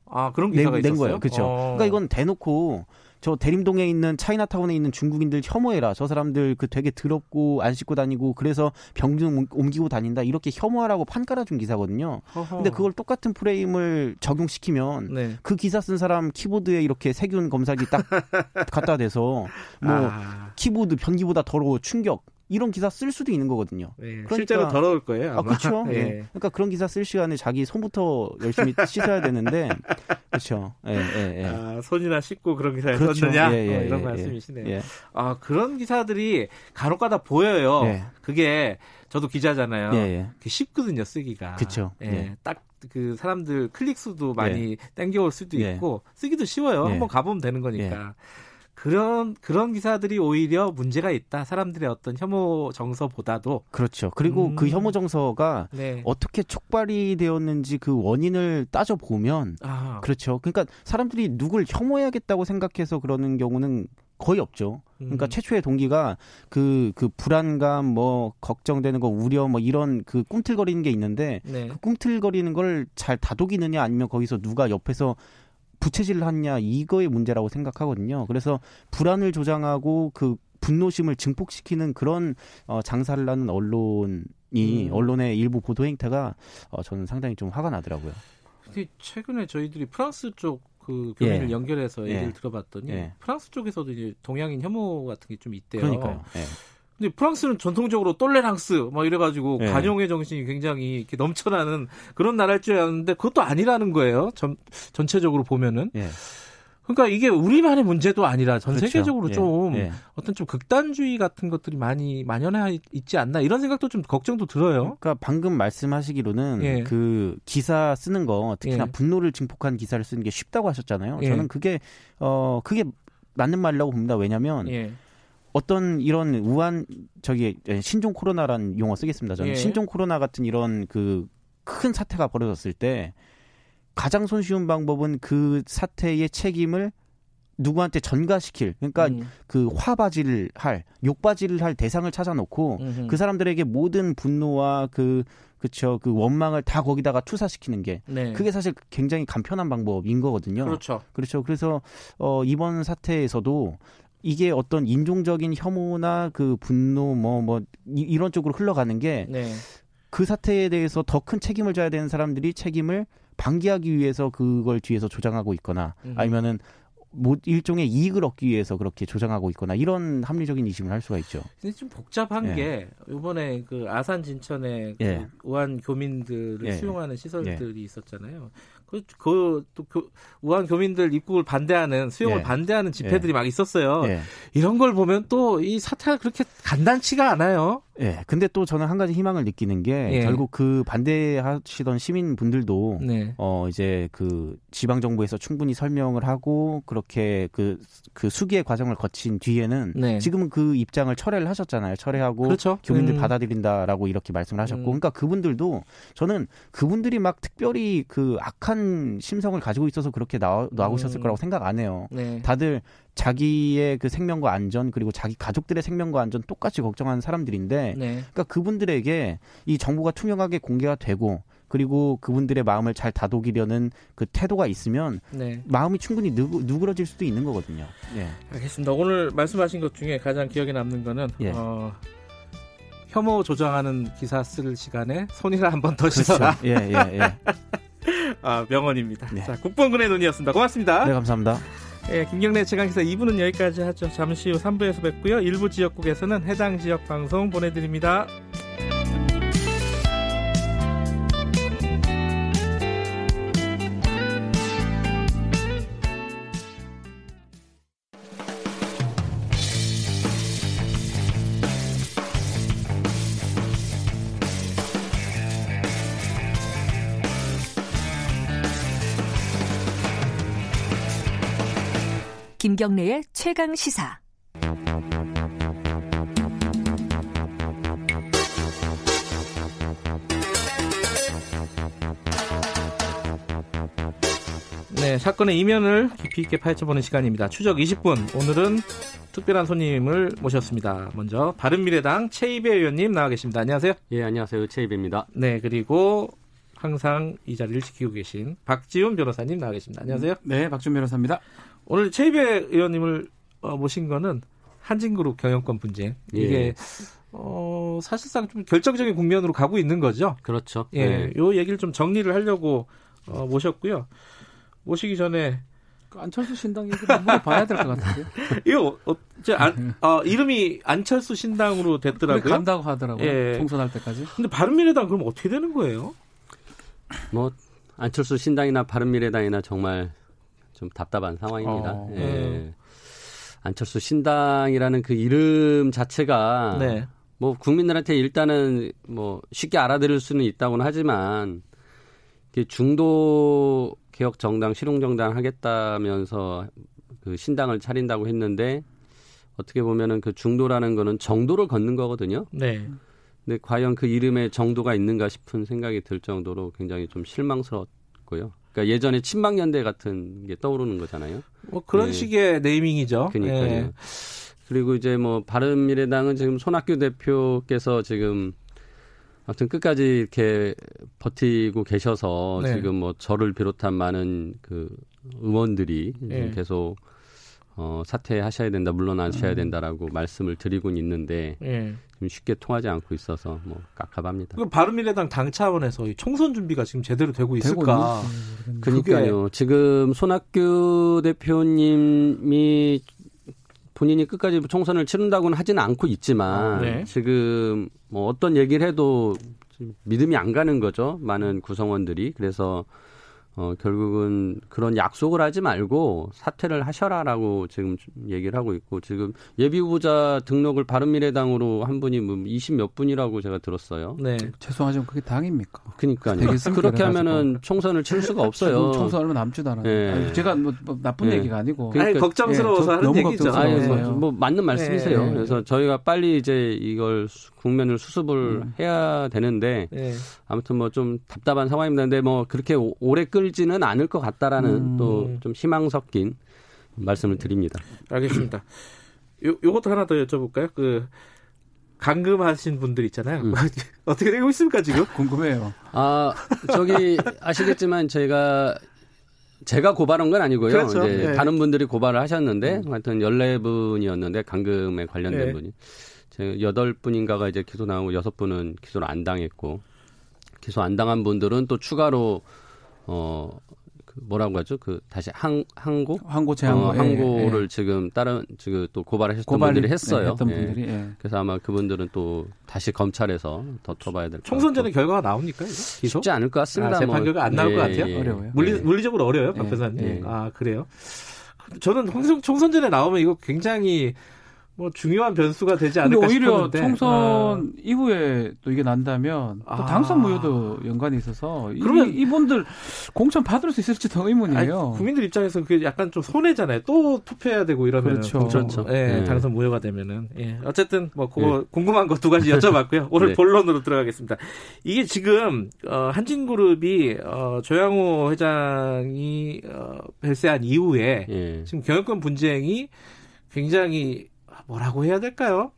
아 그런 기사가 낸, 낸 거예요. 그렇죠. 어. 그러니까 이건 대놓고 저 대림동에 있는 차이나타운에 있는 중국인들 혐오해라. 저 사람들 그 되게 더럽고 안 씻고 다니고 그래서 병좀 옮기고 다닌다. 이렇게 혐오하라고 판 깔아준 기사거든요. 허허. 근데 그걸 똑같은 프레임을 적용시키면 네. 그 기사 쓴 사람 키보드에 이렇게 세균 검사기 딱 [laughs] 갖다 대서 뭐 아. 키보드 변기보다 더러워 충격 이런 기사 쓸 수도 있는 거거든요. 네, 그러니까, 실제로 더러울 거예요. 아마. 아, 그렇죠. 네. 네. 그러니까 그런 기사 쓸 시간에 자기 손부터 열심히 씻어야 되는데, [laughs] 그렇죠. 예, 예, 예. 아, 손이나 씻고 그런 기사를 그렇죠. 썼느냐? 예, 예, 어, 이런 예, 말씀이시네요. 예. 아, 그런 기사들이 간혹가다 보여요. 예. 그게 저도 기자잖아요. 예, 예. 쉽거든요, 쓰기가. 그렇죠. 예. 딱그 사람들 클릭 수도 많이 땡겨올 수도 있고 쓰기도 쉬워요. 한번 가보면 되는 거니까. 그런 그런 기사들이 오히려 문제가 있다. 사람들의 어떤 혐오 정서보다도 그렇죠. 그리고 그 음. 그 혐오 정서가 네. 어떻게 촉발이 되었는지 그 원인을 따져 보면 아. 그렇죠. 그러니까 사람들이 누굴 혐오해야겠다고 생각해서 그러는 경우는 거의 없죠. 그러니까 음. 최초의 동기가 그, 그 불안감, 뭐, 걱정되는 거, 우려, 뭐, 이런 그 꿈틀거리는 게 있는데, 네. 그 꿈틀거리는 걸 잘 다독이느냐, 아니면 거기서 누가 옆에서 부채질을 하냐 이거의 문제라고 생각하거든요. 그래서 불안을 조장하고 그 분노심을 증폭시키는 그런 어, 장사를 하는 언론이 음. 언론의 일부 보도 행태가 어, 저는 상당히 좀 화가 나더라고요. 근데 최근에 저희들이 프랑스 쪽 그 교민을 예. 연결해서 얘기를 예. 들어봤더니 예. 프랑스 쪽에서도 이제 동양인 혐오 같은 게 좀 있대요. 그러니까요. 예. 근데 프랑스는 전통적으로 똘레랑스 막 이래가지고 네. 관용의 정신이 굉장히 이렇게 넘쳐나는 그런 나라일 줄 알았는데 그것도 아니라는 거예요. 전 전체적으로 보면은. 네. 그러니까 이게 우리만의 문제도 아니라 전 그렇죠. 세계적으로 예. 좀 예. 어떤 좀 극단주의 같은 것들이 많이 만연해 있지 않나 이런 생각도 좀 걱정도 들어요. 그러니까 방금 말씀하시기로는 예. 그 기사 쓰는 거 특히나 예. 분노를 증폭한 기사를 쓰는 게 쉽다고 하셨잖아요. 예. 저는 그게 어 그게 맞는 말이라고 봅니다. 왜냐하면 예. 어떤 이런 우한 저기 신종 코로나라는 용어 쓰겠습니다. 저는 신종 코로나 같은 이런 그 큰 사태가 벌어졌을 때 가장 손쉬운 방법은 그 사태의 책임을 누구한테 전가시킬 그러니까 음. 그 화바지를 할 욕바지를 할 대상을 찾아놓고 음흠. 그 사람들에게 모든 분노와 그 그쵸 그 원망을 다 거기다가 투사시키는 게 네. 그게 사실 굉장히 간편한 방법인 거거든요. 그렇죠. 그렇죠. 그래서 어 이번 사태에서도 이게 어떤 인종적인 혐오나 그 분노 뭐뭐 뭐 이런 쪽으로 흘러가는 게그 네. 그 사태에 대해서 더 큰 책임을 져야 되는 사람들이 책임을 방기하기 위해서 그걸 뒤에서 조장하고 있거나 음. 아니면은 뭐 일종의 이익을 얻기 위해서 그렇게 조장하고 있거나 이런 합리적인 의심을 할 수가 있죠. 근데 좀 복잡한 예. 게 이번에 그 아산 진천에 그 예. 우한 교민들을 예. 수용하는 시설들이 예. 있었잖아요. 그, 그, 또, 그, 우한 교민들 입국을 반대하는, 수용을 예. 반대하는 집회들이 예. 막 있었어요. 예. 이런 걸 보면 또 이 사태가 그렇게 간단치가 않아요. 예. 근데 또 저는 한 가지 희망을 느끼는 게 예. 결국 그 반대하시던 시민분들도 네. 어, 이제 그 지방 정부에서 충분히 설명을 하고 그렇게 그, 그 수기의 과정을 거친 뒤에는 네. 지금은 그 입장을 철회를 하셨잖아요. 철회하고 그렇죠. 교민들 음. 받아들인다라고 이렇게 말씀을 하셨고. 음. 그러니까 그분들도 저는 그분들이 막 특별히 그 악한 한 심성을 가지고 있어서 그렇게 나와, 나오셨을 음. 거라고 생각 안 해요. 네. 다들 자기의 그 생명과 안전 그리고 자기 가족들의 생명과 안전 똑같이 걱정하는 사람들인데 네. 그러니까 그분들에게 이 정보가 투명하게 공개가 되고 그리고 그분들의 마음을 잘 다독이려는 그 태도가 있으면 네. 마음이 충분히 누, 누그러질 수도 있는 거거든요. 예. 알겠습니다. 오늘 말씀하신 것 중에 가장 기억에 남는 거는 예. 어, 혐오 조장하는 기사 쓸 시간에 손이라 한 번더 그렇죠. 씻어라. 예, 예, 예. [laughs] 아, 명언입니다. 네. 자, 국뽕근의 눈이었습니다. 고맙습니다. 네, 감사합니다. 예, 김경래 최강기사 2부는 여기까지 하죠. 잠시 후 3부에서 뵙고요. 일부 지역국에서는 해당 지역 방송 보내드립니다. 김경래의 최강 시사. 네, 사건의 이면을 깊이 있게 파헤쳐보는 시간입니다. 추적 20분. 오늘은 특별한 손님을 모셨습니다. 먼저 바른미래당 최이배 의원님 나와 계십니다. 안녕하세요. 예, 안녕하세요. 최이배입니다. 네, 그리고 항상 이 자리를 지키고 계신 박지훈 변호사님 나와 계십니다. 안녕하세요. 네, 박지훈 변호사입니다. 오늘 최이배 의원님을 어, 모신 거는 한진그룹 경영권 분쟁 이게 예. 어, 사실상 좀 결정적인 국면으로 가고 있는 거죠. 그렇죠. 예, 네. 요 얘기를 좀 정리를 하려고 어, 모셨고요. 모시기 전에 그 안철수 신당 얘기 한번 봐야 될 것 같은데. [laughs] 이거 어, 저 안, 어, 이름이 안철수 신당으로 됐더라고요. 간다고 하더라고요. 예. 총선할 때까지. 근데 바른미래당 그럼 어떻게 되는 거예요? 뭐 안철수 신당이나 바른미래당이나 정말 좀 답답한 상황입니다. 어, 예. 네. 안철수 신당이라는 그 이름 자체가 네. 뭐 국민들한테 일단은 뭐 쉽게 알아들을 수는 있다고는 하지만 중도 개혁 정당 실용 정당 하겠다면서 그 신당을 차린다고 했는데 어떻게 보면은 그 중도라는 거는 정도를 걷는 거거든요. 네. 근데 과연 그 이름에 정도가 있는가 싶은 생각이 들 정도로 굉장히 좀 실망스럽고요. 그러니까 예전에 친박연대 같은 게 떠오르는 거잖아요. 뭐 그런 네. 식의 네이밍이죠. 그러니까요. 네. 그리고 이제 뭐 바른미래당은 지금 손학규 대표께서 지금 아무튼 끝까지 이렇게 버티고 계셔서 네. 지금 뭐 저를 비롯한 많은 그 의원들이 네. 계속 어, 사퇴하셔야 된다, 물러나셔야 음. 된다라고 음. 말씀을 드리곤 있는데 예. 좀 쉽게 통하지 않고 있어서 뭐 깝깝합니다. 그럼 바른미래당 당 차원에서 총선 준비가 지금 제대로 되고 있을까? 되고 그러니까요. 그게... 지금 손학규 대표님이 본인이 끝까지 총선을 치른다고는 하지는 않고 있지만 아, 네. 지금 뭐 어떤 얘기를 해도 믿음이 안 가는 거죠. 많은 구성원들이 그래서 어, 결국은 그런 약속을 하지 말고 사퇴를 하셔라라고 지금 얘기를 하고 있고 지금 예비 후보자 등록을 바른미래당으로 한 분이 뭐 20몇 분이라고 제가 들었어요. 네. 죄송하지만 그게 당입니까? 그러니까요. 그렇게 하면은 총선을 칠 수가 없어요. 총선 얼마 남지도 않아요. 네. 제가 뭐, 뭐 나쁜 네. 얘기가 아니고 그러니까, 아니, 걱정스러워서 예, 하는 얘기죠. 아니, 뭐, 뭐 맞는 말씀이세요. 네. 그래서 저희가 빨리 이제 이걸 국면을 수습을 음. 해야 되는데 네. 아무튼 뭐 좀 답답한 상황입니다. 근데 뭐 그렇게 오래 끌 지는 않을 것 같다라는 음. 또좀 희망 섞인 말씀을 드립니다. 알겠습니다. 요 요것도 하나 더 여쭤볼까요? 그 감금하신 분들 있잖아요. 음. [laughs] 어떻게 되고 있습니까 지금? [laughs] 궁금해요. 아 저기 아시겠지만 제가 제가 고발한 건 아니고요. 그렇죠. 이제 네. 다른 분들이 고발을 하셨는데 음. 하여튼 14분이었는데 감금에 관련된 네. 분이 여덟 분인가가 이제 기소 나오고 여섯 분은 기소를 안 당했고 기소 안 당한 분들은 또 추가로 어 그 뭐라고 하죠? 그 다시 항 항고 항고 제항고 어, 항고를 예, 예. 지금 다른 지금 또 고발하셨던 고발, 분들이 했어요. 네, 예. 분들이, 예. 그래서 아마 그분들은 또 다시 검찰에서 더 쳐봐야 될 총선 전에 결과가 나옵니까? 이거? 기소? 쉽지 않을 것 같습니다. 아, 재판 결과 안 나올 것 예, 같아요. 예. 어려워요. 물리, 물리적으로 어려워요, 박 변사님. 아 그래요? 저는 총선 전에 나오면 이거 굉장히 뭐 중요한 변수가 되지 않을까 오히려 싶었는데. 총선 어. 이후에 또 이게 난다면 또 아. 당선 무효도 연관이 있어서 그러면 이, 분들 공천 받을 수 있을지 더 의문이에요. 아니, 국민들 입장에서 그 약간 좀 손해잖아요. 또 투표해야 되고 이러면 그렇죠. 그렇죠. 예, 네. 당선 무효가 되면은 예. 어쨌든 뭐 그거 네. 궁금한 거 두 가지 [laughs] 여쭤봤고요. 오늘 네. 본론으로 들어가겠습니다. 이게 지금 어, 한진그룹이 어, 조양호 회장이 어, 발세한 이후에 예. 지금 경영권 분쟁이 굉장히 뭐라고 해야 될까요?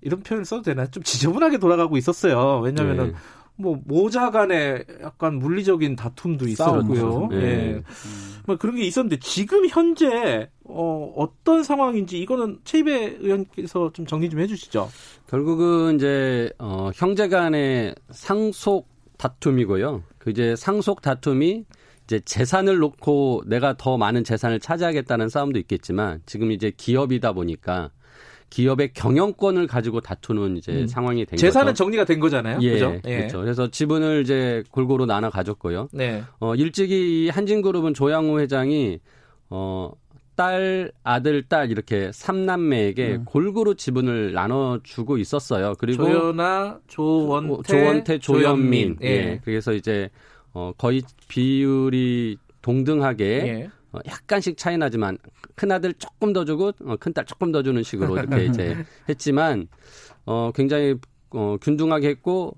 이런 표현을 써도 되나? 좀 지저분하게 돌아가고 있었어요. 왜냐면은, 네. 뭐, 모자 간에 약간 물리적인 다툼도 있었고요. 네. 예. 음. 뭐 그런 게 있었는데, 지금 현재, 어, 어떤 상황인지, 이거는 최입배 의원께서 좀 정리 좀 해주시죠. 결국은 이제, 어, 형제 간의 상속 다툼이고요. 그 이제 상속 다툼이 이제 재산을 놓고 내가 더 많은 재산을 차지하겠다는 싸움도 있겠지만 지금 이제 기업이다 보니까 기업의 경영권을 가지고 다투는 이제 음. 상황이 된 재산은 거죠. 정리가 된 거잖아요. 예, 그죠? 예. 그렇죠. 그래서 지분을 이제 골고루 나눠 가졌고요. 네. 어, 일찍이 한진그룹은 조양호 회장이 어, 딸, 아들, 딸 이렇게 삼남매에게 음. 골고루 지분을 나눠 주고 있었어요. 그리고 조연아, 조원태, 조원태, 조현민. 예. 예. 그래서 이제 어, 거의 비율이 동등하게 예. 어, 약간씩 차이 나지만 큰 아들 조금 더 주고 어, 큰딸 조금 더 주는 식으로 이렇게 이제 [laughs] 했지만 어, 굉장히 어, 균등하게 했고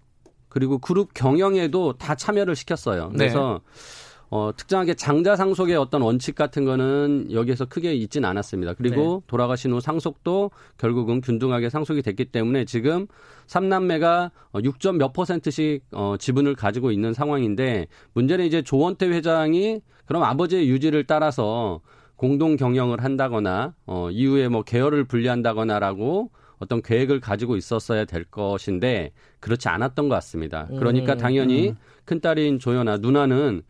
그리고 그룹 경영에도 다 참여를 시켰어요. 네. 그래서 네. 어, 특정하게 장자 상속의 어떤 원칙 같은 거는 여기에서 크게 있진 않았습니다. 그리고 네. 돌아가신 후 상속도 결국은 균등하게 상속이 됐기 때문에 지금 삼남매가 6점 몇 퍼센트씩 어, 지분을 가지고 있는 상황인데 문제는 이제 조원태 회장이 그럼 아버지의 유지를 따라서 공동 경영을 한다거나 어, 이후에 뭐 계열을 분리한다거나라고 어떤 계획을 가지고 있었어야 될 것인데 그렇지 않았던 것 같습니다. 그러니까 음, 당연히 음. 큰딸인 조연아 누나는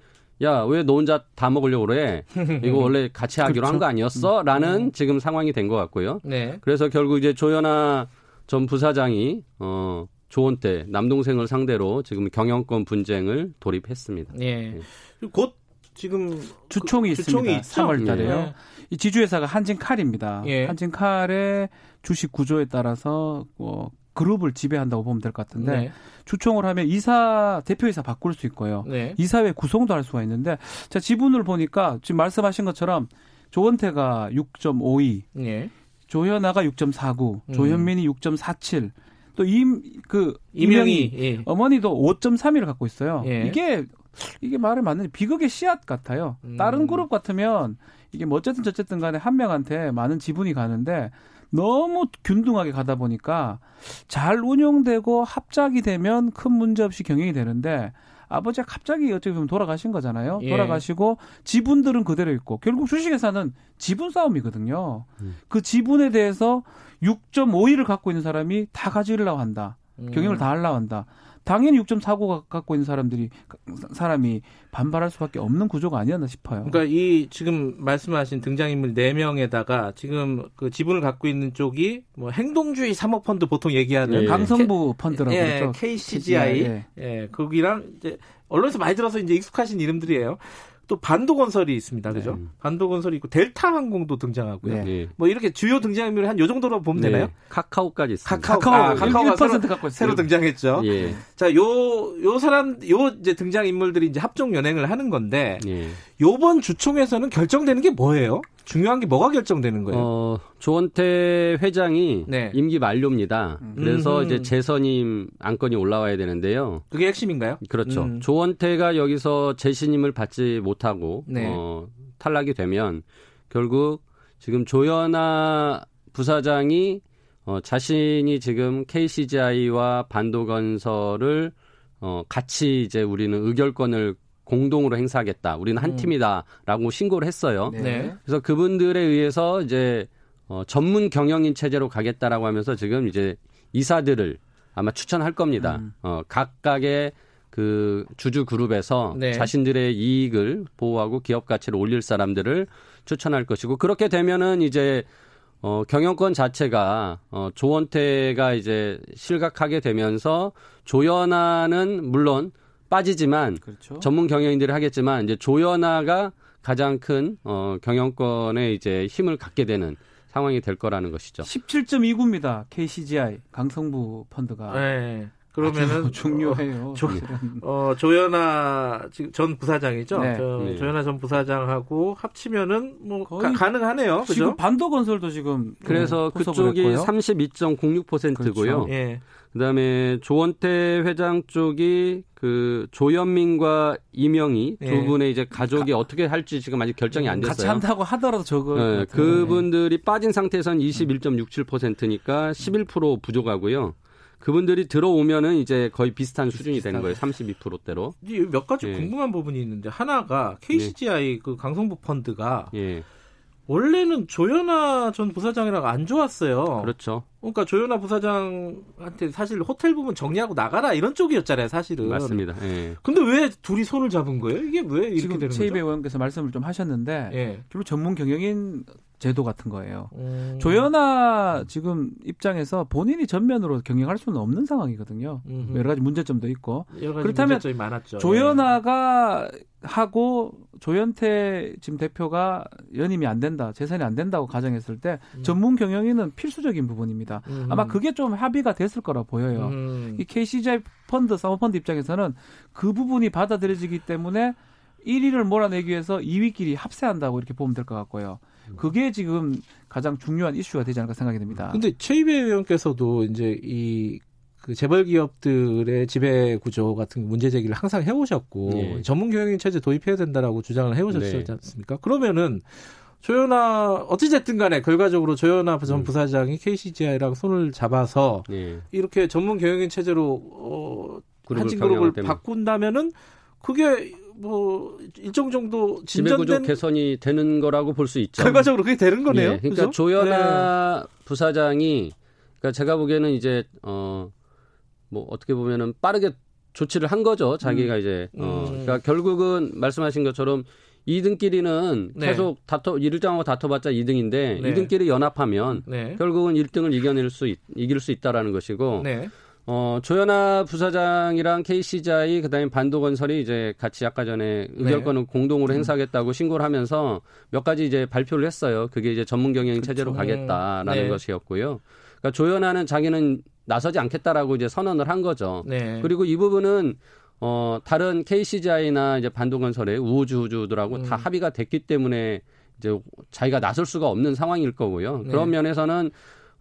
야, 왜 너 혼자 다 먹으려고 그래? 이거 원래 같이 하기로 [laughs] 그렇죠. 한거 아니었어? 라는 음. 지금 상황이 된 것 같고요. 네. 그래서 결국 이제 조연아 전 부사장이, 어, 때 남동생을 상대로 지금 경영권 분쟁을 돌입했습니다. 예. 네. 곧 지금 주총이 그, 있습니다. 주총이 3월 달에요. 예. 이 지주회사가 한진칼입니다. 예. 한진칼의 주식 구조에 따라서 뭐 그룹을 지배한다고 보면 될 것 같은데 네. 주총을 하면 이사 대표이사 바꿀 수 있고요. 네. 이사회 구성도 할 수가 있는데 자 지분을 보니까 지금 말씀하신 것처럼 조원태가 6.52, 네. 조현아가 6.49, 음. 조현민이 6.47, 또 임그 이명희 예. 어머니도 5.31을 갖고 있어요. 예. 이게 이게 말을 맞는지 비극의 씨앗 같아요. 음. 다른 그룹 같으면 이게 뭐 어쨌든 저쨌든 간에 한 명한테 많은 지분이 가는데 너무 균등하게 가다 보니까 잘 운영되고 합작이 되면 큰 문제 없이 경영이 되는데 아버지가 갑자기 어떻게 보면 돌아가신 거잖아요. 예. 돌아가시고 지분들은 그대로 있고 결국 주식회사는 지분 싸움이거든요. 음. 그 지분에 대해서 6.5위를 갖고 있는 사람이 다 가지려고 한다. 음. 경영을 다 하려고 한다. 당연히 6.49가 갖고 있는 사람들이 사람이 반발할 수밖에 없는 구조가 아니었나 싶어요. 그러니까 이 지금 말씀하신 등장인물 4명에다가 지금 그 지분을 갖고 있는 쪽이 뭐 행동주의 사모펀드 보통 얘기하는 예. 강성부 펀드라고 예, 그러죠. KCGI 예. 예. 거기랑 이제 언론에서 많이 들어서 이제 익숙하신 이름들이에요. 또 반도건설이 있습니다. 그죠? 네. 반도건설이 있고 델타 항공도 등장하고요. 네. 뭐 이렇게 주요 등장인물이 한 요 정도로 보면 네. 되나요? 카카오까지 있습니다. 카카오, 카카오, 아, 카카오가 1% 새로, 갖고 새로 등장했죠. 예. 자, 요, 요 사람, 요 이제 등장 인물들이 이제 합종 연행을 하는 건데, 예. 요번 주총에서는 결정되는 게 뭐예요? 중요한 게 뭐가 결정되는 거예요? 어, 조원태 회장이 네. 임기 만료입니다. 음. 그래서 음. 이제 재선임 안건이 올라와야 되는데요. 그게 핵심인가요? 그렇죠. 음. 조원태가 여기서 재신임을 받지 못하고 네. 어, 탈락이 되면 결국 지금 조연아 부사장이 어, 자신이 지금 KCGI와 반도건설을 어, 같이 이제 우리는 의결권을 공동으로 행사하겠다. 우리는 한 음. 팀이다라고 신고를 했어요. 네. 그래서 그분들에 의해서 이제 어, 전문 경영인 체제로 가겠다라고 하면서 지금 이제 이사들을 아마 추천할 겁니다. 음. 어, 각각의 그 주주 그룹에서 네. 자신들의 이익을 보호하고 기업 가치를 올릴 사람들을 추천할 것이고 그렇게 되면은 이제 어, 경영권 자체가 어, 조원태가 이제 실각하게 되면서 조연아는 물론 빠지지만 그렇죠. 전문 경영인들이 하겠지만 이제 조연아가 가장 큰 어, 경영권에 이제 힘을 갖게 되는 상황이 될 거라는 것이죠. 17.29입니다. KCGI 강성부 펀드가. 네. 그러면은 중요해요. 어, 조, 어, 조연아 전 부사장이죠. 네. 저, 네. 조연아 전 부사장하고 합치면은 뭐 가, 능하네요 그죠? 지금 반도 건설도 지금 그래서 네, 그쪽이 32.06%고요. 그렇죠. 예. 그다음에 조원태 회장 쪽이 그 조현민과 이명희 두 네. 분의 이제 가족이 가, 어떻게 할지 지금 아직 결정이 안 됐어요. 같이 한다고 하더라도 저거 네, 그분들이 빠진 상태에선 21.67%니까 11% 부족하고요. 그분들이 들어오면은 이제 거의 비슷한 수준이 되는 거예요. 32%대로. 몇 가지 예. 궁금한 부분이 있는데 하나가 KCGI 예. 그 강성부 펀드가 예. 원래는 조현아 전 부사장이랑 안 좋았어요. 그렇죠. 그러니까 조현아 부사장한테 사실 호텔 부분 정리하고 나가라 이런 쪽이었잖아요, 사실은. 맞습니다. 예. 근데 왜 둘이 손을 잡은 거예요? 이게 왜 이렇게 되는 거죠? 최입 의원께서 말씀을 좀 하셨는데 예. 결국 전문 경영인 제도 같은 거예요. 음. 조연아 지금 입장에서 본인이 전면으로 경영할 수는 없는 상황이거든요. 음흠. 여러 가지 문제점도 있고. 여러 가지 그렇다면 문제점이 많았죠. 조연아가 네. 하고 조현태 지금 대표가 연임이 안 된다, 재산이 안 된다고 가정했을 때 음. 전문 경영인은 필수적인 부분입니다. 음. 아마 그게 좀 합의가 됐을 거라 보여요. 음. 이 KCJ 펀드, 사모펀드 입장에서는 그 부분이 받아들여지기 때문에 1위를 몰아내기 위해서 2위끼리 합세한다고 이렇게 보면 될 것 같고요. 그게 지금 가장 중요한 이슈가 되지 않을까 생각이 듭니다. 근데 최이배 의원께서도 이제 이그 재벌 기업들의 지배 구조 같은 문제 제기를 항상 해오셨고 네. 전문 경영인 체제 도입해야 된다라고 주장을 해오셨지 네. 않습니까? 그러면은 조현아 어찌됐든 간에 결과적으로 조현아 전 음. 부사장이 KCGI랑 손을 잡아서 네. 이렇게 전문 경영인 체제로 어, 한진 그룹을 바꾼다면은 그게 뭐 일정 정도 진전된 개선이 되는 거라고 볼 수 있죠. 결과적으로 그게 되는 거네요. 예, 그러니까 그죠? 조연아 네. 부사장이 그러니까 제가 보기에는 이제 어 뭐 어떻게 보면은 빠르게 조치를 한 거죠. 자기가 음. 이제 어 음. 그러니까 결국은 말씀하신 것처럼 2등끼리는 네. 계속 다퉈 1등하고 다퉈봤자 2등인데 네. 2등끼리 연합하면 네. 결국은 1등을 이겨낼 수 있, 이길 수 있다라는 것이고 네. 어, 조현아 부사장이랑 KC자이 그다음에 반도건설이 이제 같이 아까 전에 의결권을 네. 공동으로 음. 행사하겠다고 신고를 하면서 몇 가지 이제 발표를 했어요. 그게 이제 전문 경영 그렇죠. 체제로 가겠다라는 네. 것이었고요. 그러니까 조현아는 자기는 나서지 않겠다라고 이제 선언을 한 거죠. 네. 그리고 이 부분은 어, 다른 KC자이나 이제 반도건설의 우주주들하고 음. 다 합의가 됐기 때문에 이제 자기가 나설 수가 없는 상황일 거고요. 네. 그런 면에서는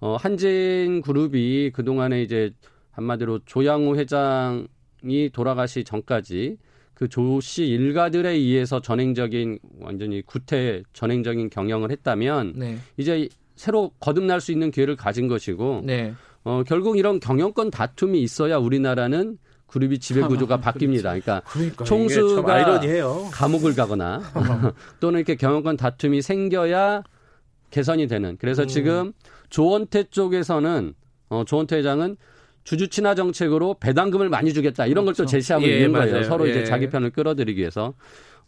어, 한진 그룹이 그동안에 이제 한마디로 조양우 회장이 돌아가시 전까지 그 조 씨 일가들에 의해서 전행적인 완전히 구태 전행적인 경영을 했다면 네. 이제 새로 거듭날 수 있는 기회를 가진 것이고 네. 어, 결국 이런 경영권 다툼이 있어야 우리나라는 그룹이 지배 구조가 바뀝니다. 그러니까, 그러니까 총수가 감옥을 가거나 [laughs] 또는 이렇게 경영권 다툼이 생겨야 개선이 되는. 그래서 음. 지금 조원태 쪽에서는 어, 조원태 회장은 주주 친화 정책으로 배당금을 많이 주겠다 이런 그렇죠. 걸또 제시하고 예, 있는 거예요. 맞아요. 서로 예. 이제 자기 편을 끌어들이기 위해서.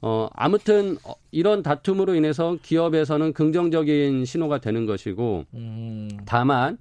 어, 아무튼 어, 이런 다툼으로 인해서 기업에서는 긍정적인 신호가 되는 것이고 음. 다만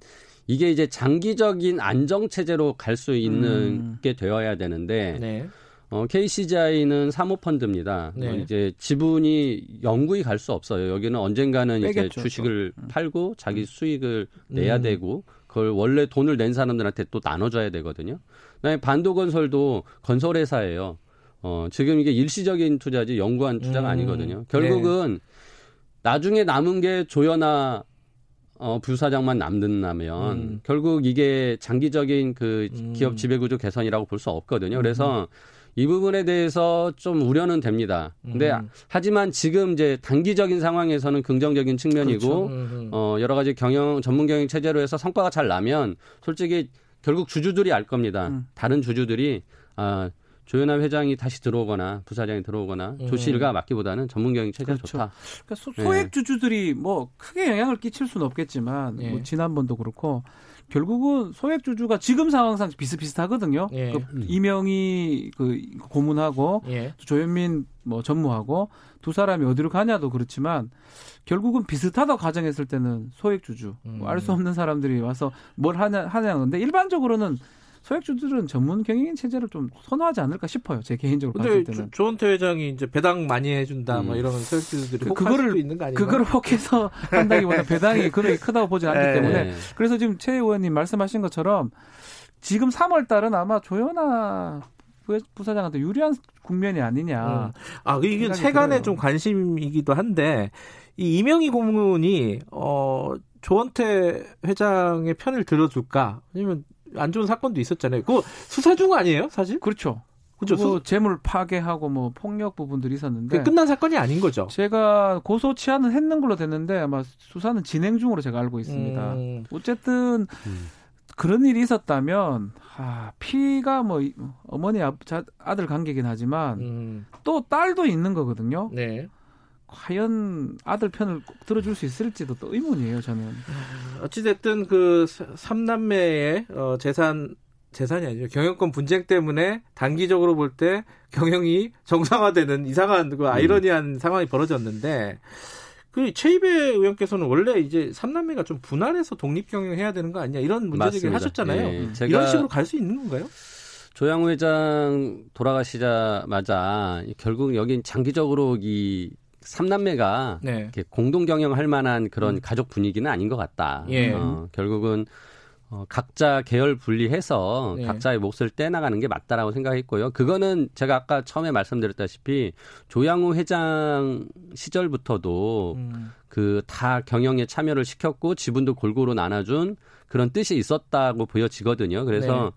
이게 이제 장기적인 안정 체제로 갈 수 있는 음. 게 되어야 되는데 네. 어, KCGI는 사모펀드입니다. 네. 어, 이제 지분이 영구히 갈 수 없어요. 여기는 언젠가는 빼겠죠, 이제 주식을 또. 음. 팔고 자기 수익을 내야 음. 되고 그걸 원래 돈을 낸 사람들한테 또 나눠줘야 되거든요. 그다음에 반도건설도 건설회사예요. 어, 지금 이게 일시적인 투자지 영구한 투자가 음. 아니거든요. 결국은 네. 나중에 남은 게 조연아 어, 부사장만 남는다면 음. 결국 이게 장기적인 그 음. 기업 지배구조 개선이라고 볼 수 없거든요. 그래서 음. 이 부분에 대해서 좀 우려는 됩니다. 근데 음. 하지만 지금 이제 단기적인 상황에서는 긍정적인 측면이고 그렇죠. 어, 여러 가지 경영 전문 경영 체제로 해서 성과가 잘 나면 솔직히 결국 주주들이 알 겁니다. 음. 다른 주주들이 아 조현아 회장이 다시 들어오거나 부사장이 들어오거나 음. 조실가 맡기보다는 전문 경영 체제가 그렇죠. 좋다. 그러니까 소, 액 네. 주주들이 뭐 크게 영향을 끼칠 수는 없겠지만 네. 뭐 지난번도 그렇고 결국은 소액 주주가 지금 상황상 비슷비슷하거든요. 예. 그 이명희 그 고문하고 예. 조현민 뭐 전무하고 두 사람이 어디로 가냐도 그렇지만 결국은 비슷하다고 가정했을 때는 소액 주주 음. 알수 없는 사람들이 와서 뭘 하냐 하냐는 건데 일반적으로는 소액주들은 전문 경영인 체제를 좀 선호하지 않을까 싶어요. 제 개인적으로 봤을 때는. 조, 원태 회장이 이제 배당 많이 해준다 뭐 음. 뭐 이런 소액주들이 그, 그거를 있는 거 아닌가요? 그걸 혹해서 [laughs] 한다기보다 배당이 금액이 크다고 보지 않기 네. 때문에 그래서 지금 최 의원님 말씀하신 것처럼 지금 3월 달은 아마 조현아 부사장한테 유리한 국면이 아니냐. 음. 아, 이게 세간의 좀 관심이기도 한데 이 이명희 고문이 어 조원태 회장의 편을 들어줄까? 왜냐면 안 좋은 사건도 있었잖아요. 그거 수사 중 아니에요, 사실? 그렇죠. 그죠. 뭐 재물 파괴하고 뭐 폭력 부분들이 있었는데 끝난 사건이 아닌 거죠. 제가 고소 치안은 했는 걸로 됐는데 아마 수사는 진행 중으로 제가 알고 있습니다. 음. 어쨌든 음. 그런 일이 있었다면 아, 피가 뭐 어머니 아들 관계긴 하지만 음. 또 딸도 있는 거거든요. 네. 과연 아들 편을 들어줄 수 있을지도 또 의문이에요, 저는. 어찌됐든 그 삼남매의 어, 재산 재산이 아니죠. 경영권 분쟁 때문에 단기적으로 볼 때 경영이 정상화되는 이상한 그 아이러니한 음. 상황이 벌어졌는데 그 최이배 의원께서는 원래 이제 삼남매가 좀 분할해서 독립 경영해야 되는 거 아니냐 이런 문제 제기를 하셨잖아요. 예, 이런 식으로 갈 수 있는 건가요? 조양호 회장 돌아가시자마자 결국 여긴 장기적으로 이 삼남매가 네. 이렇게 공동 경영할 만한 그런 음. 가족 분위기는 아닌 것 같다. 예. 어, 결국은 어, 각자 계열 분리해서 네. 각자의 몫을 떼나가는 게 맞다라고 생각했고요. 그거는 제가 아까 처음에 말씀드렸다시피 조양우 회장 시절부터도 음. 그다 경영에 참여를 시켰고 지분도 골고루 나눠준 그런 뜻이 있었다고 보여지거든요. 그래서 네.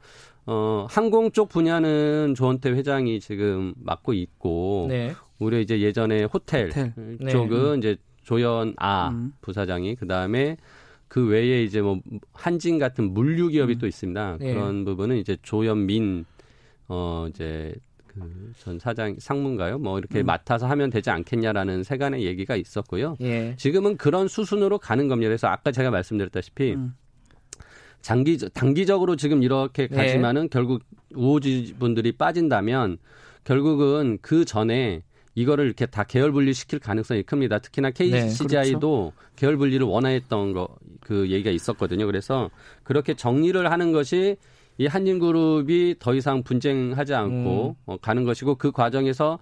어, 항공 쪽 분야는 조원태 회장이 지금 맡고 있고 네. 오히려 이제 예전에 호텔, 호텔. 네. 쪽은 네. 이제 조연 아 음. 부사장이 그 다음에 그 외에 이제 뭐 한진 같은 물류 기업이 음. 또 있습니다. 네. 그런 부분은 이제 조연민 어 이제 그 전 사장 상무인가요? 뭐 이렇게 음. 맡아서 하면 되지 않겠냐라는 세간의 얘기가 있었고요. 예. 지금은 그런 수순으로 가는 겁니다. 그래서 아까 제가 말씀드렸다시피 음. 장기 단기적으로 지금 이렇게 네. 가지만은 네. 결국 우호지 분들이 빠진다면 결국은 그 전에 이거를 이렇게 다 계열 분리 시킬 가능성이 큽니다. 특히나 KCCI도 네, 그렇죠. 계열 분리를 원화했던 거 그 얘기가 있었거든요. 그래서 그렇게 정리를 하는 것이 이 한진그룹이 더 이상 분쟁하지 않고 음. 어, 가는 것이고 그 과정에서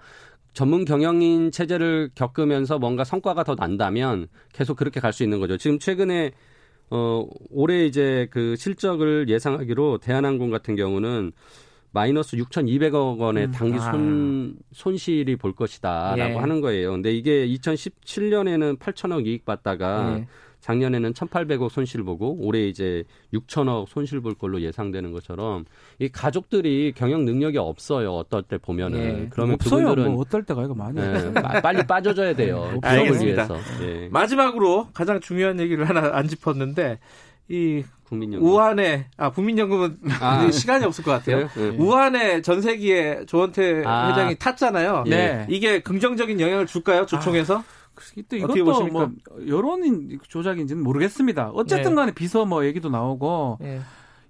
전문 경영인 체제를 겪으면서 뭔가 성과가 더 난다면 계속 그렇게 갈 수 있는 거죠. 지금 최근에 어 올해 이제 그 실적을 예상하기로 대한항공 같은 경우는 마이너스 6,200억 원의 음. 단기 손, 아. 손실이 볼 것이다라고 예. 하는 거예요. 근데 이게 2017년에는 8천억 이익 봤다가 예. 작년에는 1,800억 손실 보고 올해 이제 6천억 손실 볼 걸로 예상되는 것처럼 이 가족들이 경영 능력이 없어요. 어떨 때 보면은 예. 그러면 없어요. 그분들은 뭐 어떨 때가 이거 많이 예, 빨리 빠져줘야 돼요. 알겠습니다. 예. 마지막으로 가장 중요한 얘기를 하나 안 짚었는데 이 국민연금. 우한에 아 국민연금은 아. [laughs] 시간이 없을 것 같아요. 네. 우한에 전세기에 조원태 아. 회장이 탔잖아요. 네. 이게 긍정적인 영향을 줄까요? 조총에서? 아. 또 이것도 뭐 여론 조작인지는 모르겠습니다. 어쨌든 네. 간에 비서 뭐 얘기도 나오고 네.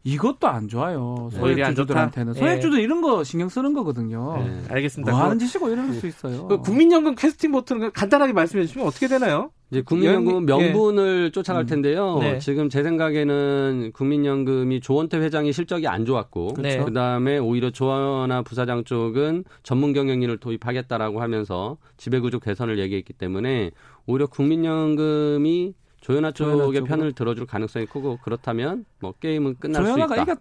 이것도 안 좋아요. 네. 소액주주들한테는. 소액주주 네. 이런 거 신경 쓰는 거거든요. 네. 알겠습니다. 뭐 하는 짓이고 이럴 수 있어요. 그 국민연금 캐스팅 보트는 간단하게 말씀해 주시면 어떻게 되나요? 이제 국민연금 명분을 예. 쫓아갈 음. 텐데요. 네. 지금 제 생각에는 국민연금이 조원태 회장이 실적이 안 좋았고, 네. 그 다음에 오히려 조원아 부사장 쪽은 전문 경영인을 도입하겠다라고 하면서 지배구조 개선을 얘기했기 때문에 오히려 국민연금이 조연아 쪽의 편을 들어줄 가능성이 크고 그렇다면 뭐 게임은 끝날 수 있다. 이겼...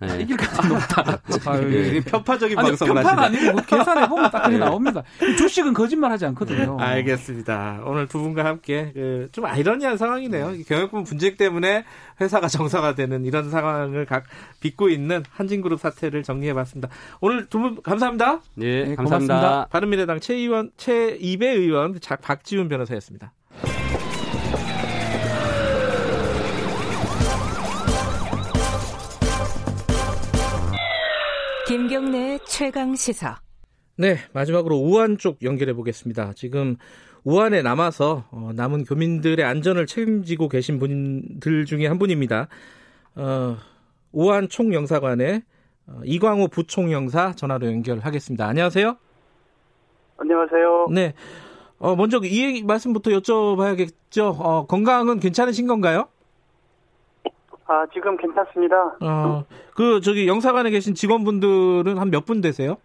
네. 이길 가능성이 높다. [laughs] 아유, 네. 편파적인 아니, 방송을 편파가 아니고 뭐 계산해 보면 딱 그게 네. 나옵니다. 주식은 거짓말하지 않거든요. [laughs] 알겠습니다. 오늘 두 분과 함께 그, 좀 아이러니한 상황이네요. 경영권 분쟁 때문에 회사가 [laughs] 정상화 되는 이런 상황을 각 빚고 있는 한진그룹 사태를 정리해봤습니다. 오늘 두 분 감사합니다. 네, 네 감사합니다. 고맙습니다. 바른미래당 최 의원, 최이배 의원, 박지훈 변호사였습니다. 김경래 최강 시사. 네, 마지막으로 우한 쪽 연결해 보겠습니다. 지금 우한에 남아서 어, 남은 교민들의 안전을 책임지고 계신 분들 중에 한 분입니다. 어, 우한 총영사관의 어, 이광호 부총영사 전화로 연결하겠습니다. 안녕하세요. 안녕하세요. 네. 어, 먼저 이 말씀부터 여쭤봐야겠죠. 어, 건강은 괜찮으신 건가요? 아, 지금 괜찮습니다. 어, 그, 저기, 영사관에 계신 직원분들은 한 몇 분 되세요?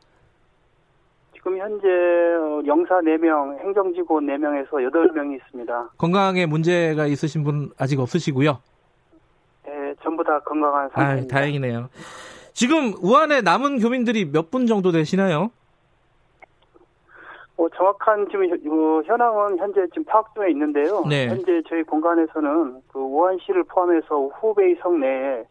지금 현재 어, 영사 4명, 행정직원 4명에서 8명이 있습니다. 건강에 문제가 있으신 분 아직 없으시고요? 네, 전부 다 건강한 상태입니다. 아, 다행이네요. 지금 우한에 남은 교민들이 몇 분 정도 되시나요? 뭐 정확한 지금 뭐 현황은 현재 지금 파악 중에 있는데요. 네. 현재 저희 공간에서는 그 우한시를 포함해서 후베이 성 내에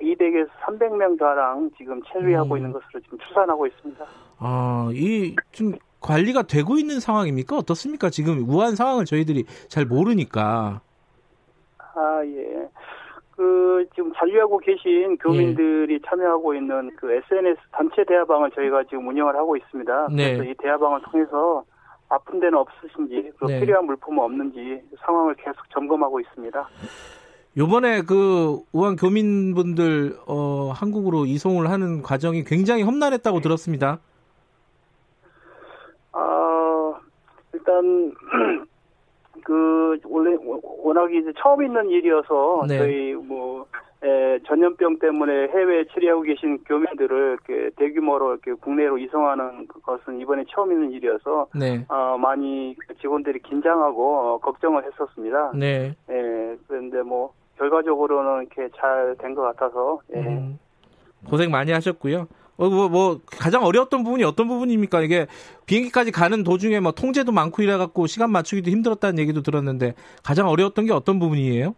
200에서 300명 가량 지금 체류하고 음. 있는 것으로 지금 추산하고 있습니다. 아, 이 지금 관리가 되고 있는 상황입니까? 어떻습니까? 지금 우한 상황을 저희들이 잘 모르니까. 아, 예. 그 지금 잔류하고 계신 교민들이 예. 참여하고 있는 그 SNS 단체 대화방을 저희가 지금 운영을 하고 있습니다. 네. 그래서 이 대화방을 통해서 아픈 데는 없으신지 그 네. 필요한 물품은 없는지 상황을 계속 점검하고 있습니다. 요번에 그 우한 교민분들 어 한국으로 이송을 하는 과정이 굉장히 험난했다고 네. 들었습니다. 아 일단 [clears throat] 그 원래 워낙 이제 처음 있는 일이어서 네. 저희 뭐 에, 전염병 때문에 해외에 처리하고 계신 교민들을 이렇게 대규모로 이렇게 국내로 이송하는 것은 이번에 처음 있는 일이어서 네. 어, 많이 직원들이 긴장하고 어, 걱정을 했었습니다. 네. 예, 그런데 뭐 결과적으로는 이렇게 잘 된 것 같아서 예. 음, 고생 많이 하셨고요. 어, 뭐, 뭐, 가장 어려웠던 부분이 어떤 부분입니까? 이게 비행기까지 가는 도중에 뭐 통제도 많고 이래갖고 시간 맞추기도 힘들었다는 얘기도 들었는데 가장 어려웠던 게 어떤 부분이에요?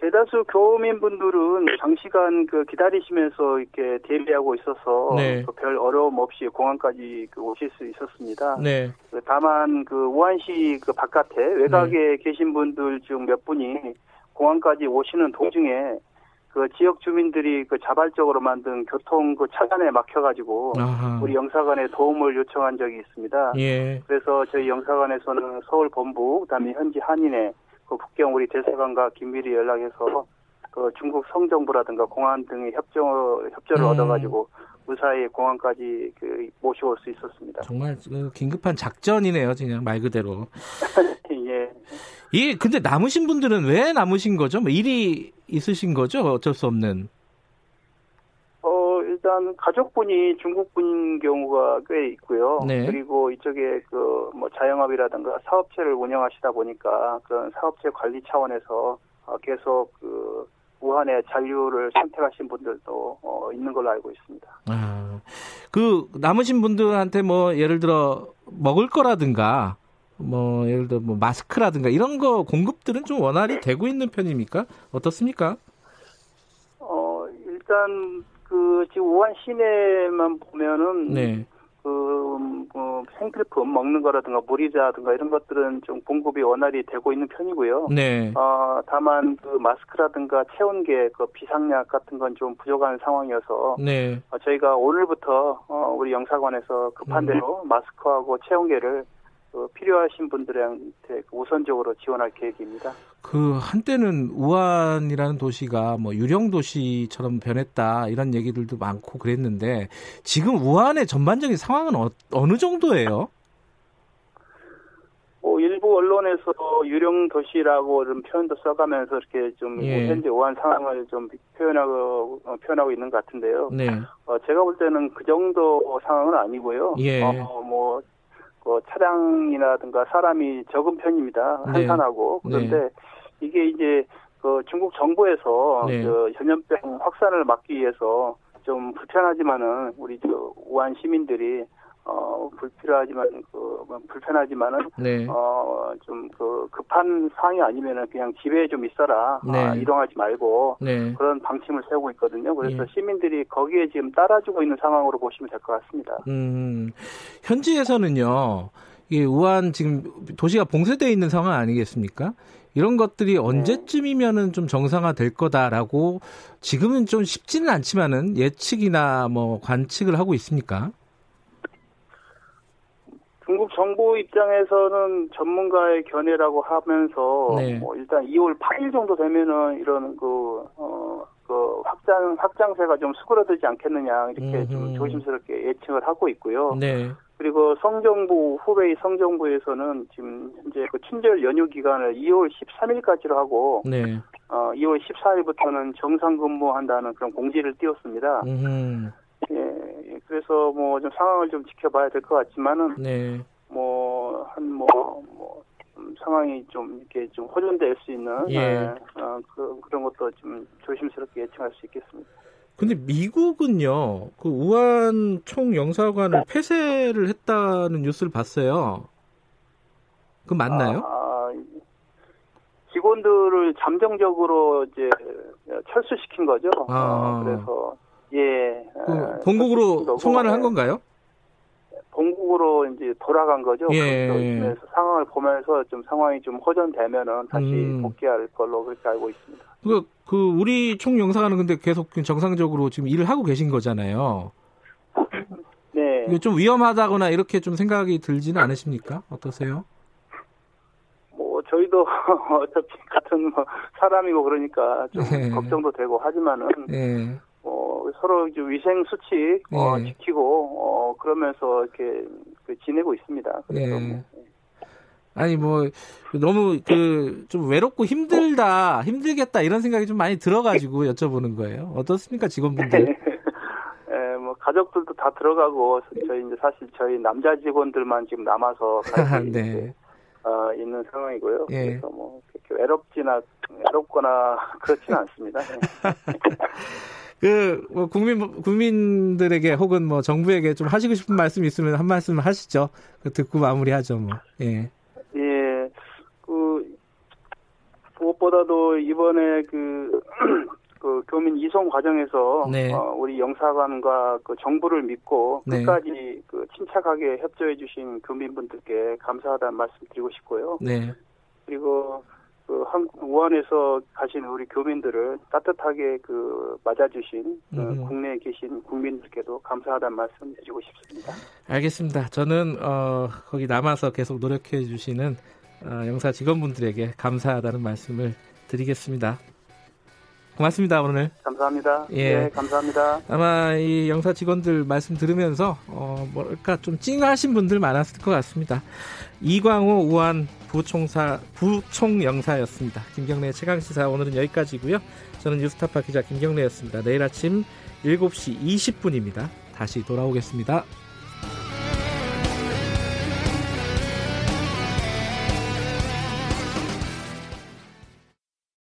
대다수 교민분들은 장시간 그 기다리시면서 이렇게 대비하고 있어서 네. 그별 어려움 없이 공항까지 그 오실 수 있었습니다. 네. 그 다만 그 우한시 그 바깥에 외곽에 네. 계신 분들 중 몇 분이 공항까지 오시는 도중에 그 지역 주민들이 그 자발적으로 만든 교통 그 차단에 막혀가지고 아하. 우리 영사관에 도움을 요청한 적이 있습니다. 예. 그래서 저희 영사관에서는 서울 본부 그다음에 현지 한인회 그 북경 우리 대사관과 긴밀히 연락해서 그 중국 성정부라든가 공안 등의 협정 협조를 음. 얻어가지고 무사히 공항까지 그 모시고 올수 있었습니다. 정말 그 긴급한 작전이네요, 그냥 말 그대로. [laughs] 예. 이 근데 남으신 분들은 왜 남으신 거죠? 뭐 일이 있으신 거죠? 어쩔 수 없는. 어 일단 가족분이 중국분인 경우가 꽤 있고요. 네. 그리고 이쪽에 그 뭐 자영업이라든가 사업체를 운영하시다 보니까 그런 사업체 관리 차원에서 어, 계속 그 우한의 잔류를 선택하신 분들도 어, 있는 걸로 알고 있습니다. 아, 그 남으신 분들한테 뭐 예를 들어 먹을 거라든가 뭐 예를 들어 뭐 마스크라든가 이런 거 공급들은 좀 원활히 되고 있는 편입니까? 어떻습니까? 어 일단 그 지금 우한 시내만 보면은 네. 그, 그 생필품 먹는 거라든가 물이라든가 이런 것들은 좀 공급이 원활히 되고 있는 편이고요. 네. 어, 다만 그 마스크라든가 체온계, 그 비상약 같은 건 좀 부족한 상황이어서 네. 어, 저희가 오늘부터 어, 우리 영사관에서 급한 음. 대로 음. 마스크하고 체온계를 그 필요하신 분들한테 우선적으로 지원할 계획입니다. 그 한때는 우한이라는 도시가 뭐 유령 도시처럼 변했다 이런 얘기들도 많고 그랬는데 지금 우한의 전반적인 상황은 어, 느 정도예요? 뭐 일부 언론에서 유령 도시라고 좀 표현도 써가면서 이렇게 좀 예. 현재 우한 상황을 좀 표현하고 어, 표현하고 있는 것 같은데요. 네. 어, 제가 볼 때는 그 정도 상황은 아니고요. 예. 어, 뭐 그 차량이라든가 사람이 적은 편입니다. 네. 한산하고 네. 그런데 네. 이게 이제 그 중국 정부에서 네. 그 전염병 확산을 막기 위해서 좀 불편하지만은 우리 저 우한 시민들이 어 불필요하지만 그뭐 불편하지만은 네. 어 좀 그 급한 상황이 아니면은 그냥 집에 좀 있어라 네. 아, 이동하지 말고 네. 그런 방침을 세우고 있거든요. 그래서 예. 시민들이 거기에 지금 따라주고 있는 상황으로 보시면 될 것 같습니다. 음 현지에서는요. 이 우한 지금 도시가 봉쇄되어 있는 상황 아니겠습니까? 이런 것들이 네. 언제쯤이면은 좀 정상화 될 거다라고 지금은 좀 쉽지는 않지만은 예측이나 뭐 관측을 하고 있습니까? 중국 정부 입장에서는 전문가의 견해라고 하면서 네. 뭐 일단 2월 8일 정도 되면은 이런 그, 어, 그 확장, 확장세가 좀 수그러들지 않겠느냐 이렇게 음흠. 좀 조심스럽게 예측을 하고 있고요. 네. 그리고 성정부, 후베이 성정부에서는 지금 현재 그 친절 연휴 기간을 2월 13일까지로 하고, 네. 어, 2월 14일부터는 정상 근무한다는 그런 공지를 띄웠습니다. 음흠. 예, 그래서 뭐 좀 상황을 좀 지켜봐야 될 것 같지만은 네. 뭐 한뭐 뭐, 뭐 상황이 좀 이렇게 좀 호전될 수 있는 예. 예, 어, 그, 그런 것도 좀 조심스럽게 예측할 수 있겠습니다. 근데 미국은요, 그 우한 총영사관을 폐쇄를 했다는 뉴스를 봤어요. 그 맞나요? 아, 직원들을 잠정적으로 이제 철수시킨 거죠. 아. 어, 그래서 예. 그 아, 본국으로 송환을 한 건가요? 본국으로 이제 돌아간 거죠. 예. 그래서 상황을 보면서 좀 상황이 좀 호전되면은 다시 음. 복귀할 걸로 그렇게 알고 있습니다. 그, 그 우리 총영사관은 근데 계속 정상적으로 지금 일을 하고 계신 거잖아요. 네. 이게 좀 위험하다거나 이렇게 좀 생각이 들지는 않으십니까? 어떠세요? 뭐 저희도 [laughs] 어차피 같은 뭐 사람이고 그러니까 좀 네. 걱정도 되고 하지만은 네. 어, 서로 이제 위생 수칙 어, 네. 지키고 어, 그러면서 이렇게 그 지내고 있습니다. 그래서 네. 뭐, 예. 아니 뭐 너무 그 좀 외롭고 힘들다 힘들겠다 이런 생각이 좀 많이 들어가지고 여쭤보는 거예요. 어떻습니까 직원분들? [laughs] 예, 뭐 가족들도 다 들어가고 저희 이제 사실 저희 남자 직원들만 지금 남아서 [laughs] 같이 네. 어, 있는 상황이고요. 예. 그래서 뭐 그렇게 외롭지나 외롭거나 [laughs] 그렇지는 않습니다. 네. [laughs] 그, 뭐, 국민, 국민들에게 혹은 뭐, 정부에게 좀 하시고 싶은 말씀 있으면 한 말씀 하시죠. 그 듣고 마무리하죠, 뭐. 예. 예. 그, 무엇보다도 이번에 그, [clears throat] 그 교민 이송 과정에서 네. 어, 우리 영사관과 그 정부를 믿고 네. 끝까지 그 침착하게 협조해 주신 교민분들께 감사하다는 말씀 드리고 싶고요. 네. 그리고 그 한, 우한에서 가신 우리 교민들을 따뜻하게 그 맞아주신 그 음. 국내에 계신 국민들께도 감사하다는 말씀 드리고 싶습니다. 알겠습니다. 저는 어, 거기 남아서 계속 노력해 주시는 어, 영사 직원분들에게 감사하다는 말씀을 드리겠습니다. 고맙습니다 오늘. 감사합니다. 예, 네, 감사합니다. 아마 이 영사 직원들 말씀 들으면서 어 뭐랄까 좀 찡하신 분들 많았을 것 같습니다. 이광호 우한 부총사 부총영사였습니다. 김경래 최강 시사 오늘은 여기까지고요. 저는 뉴스타파 기자 김경래였습니다. 내일 아침 7시 20분입니다. 다시 돌아오겠습니다.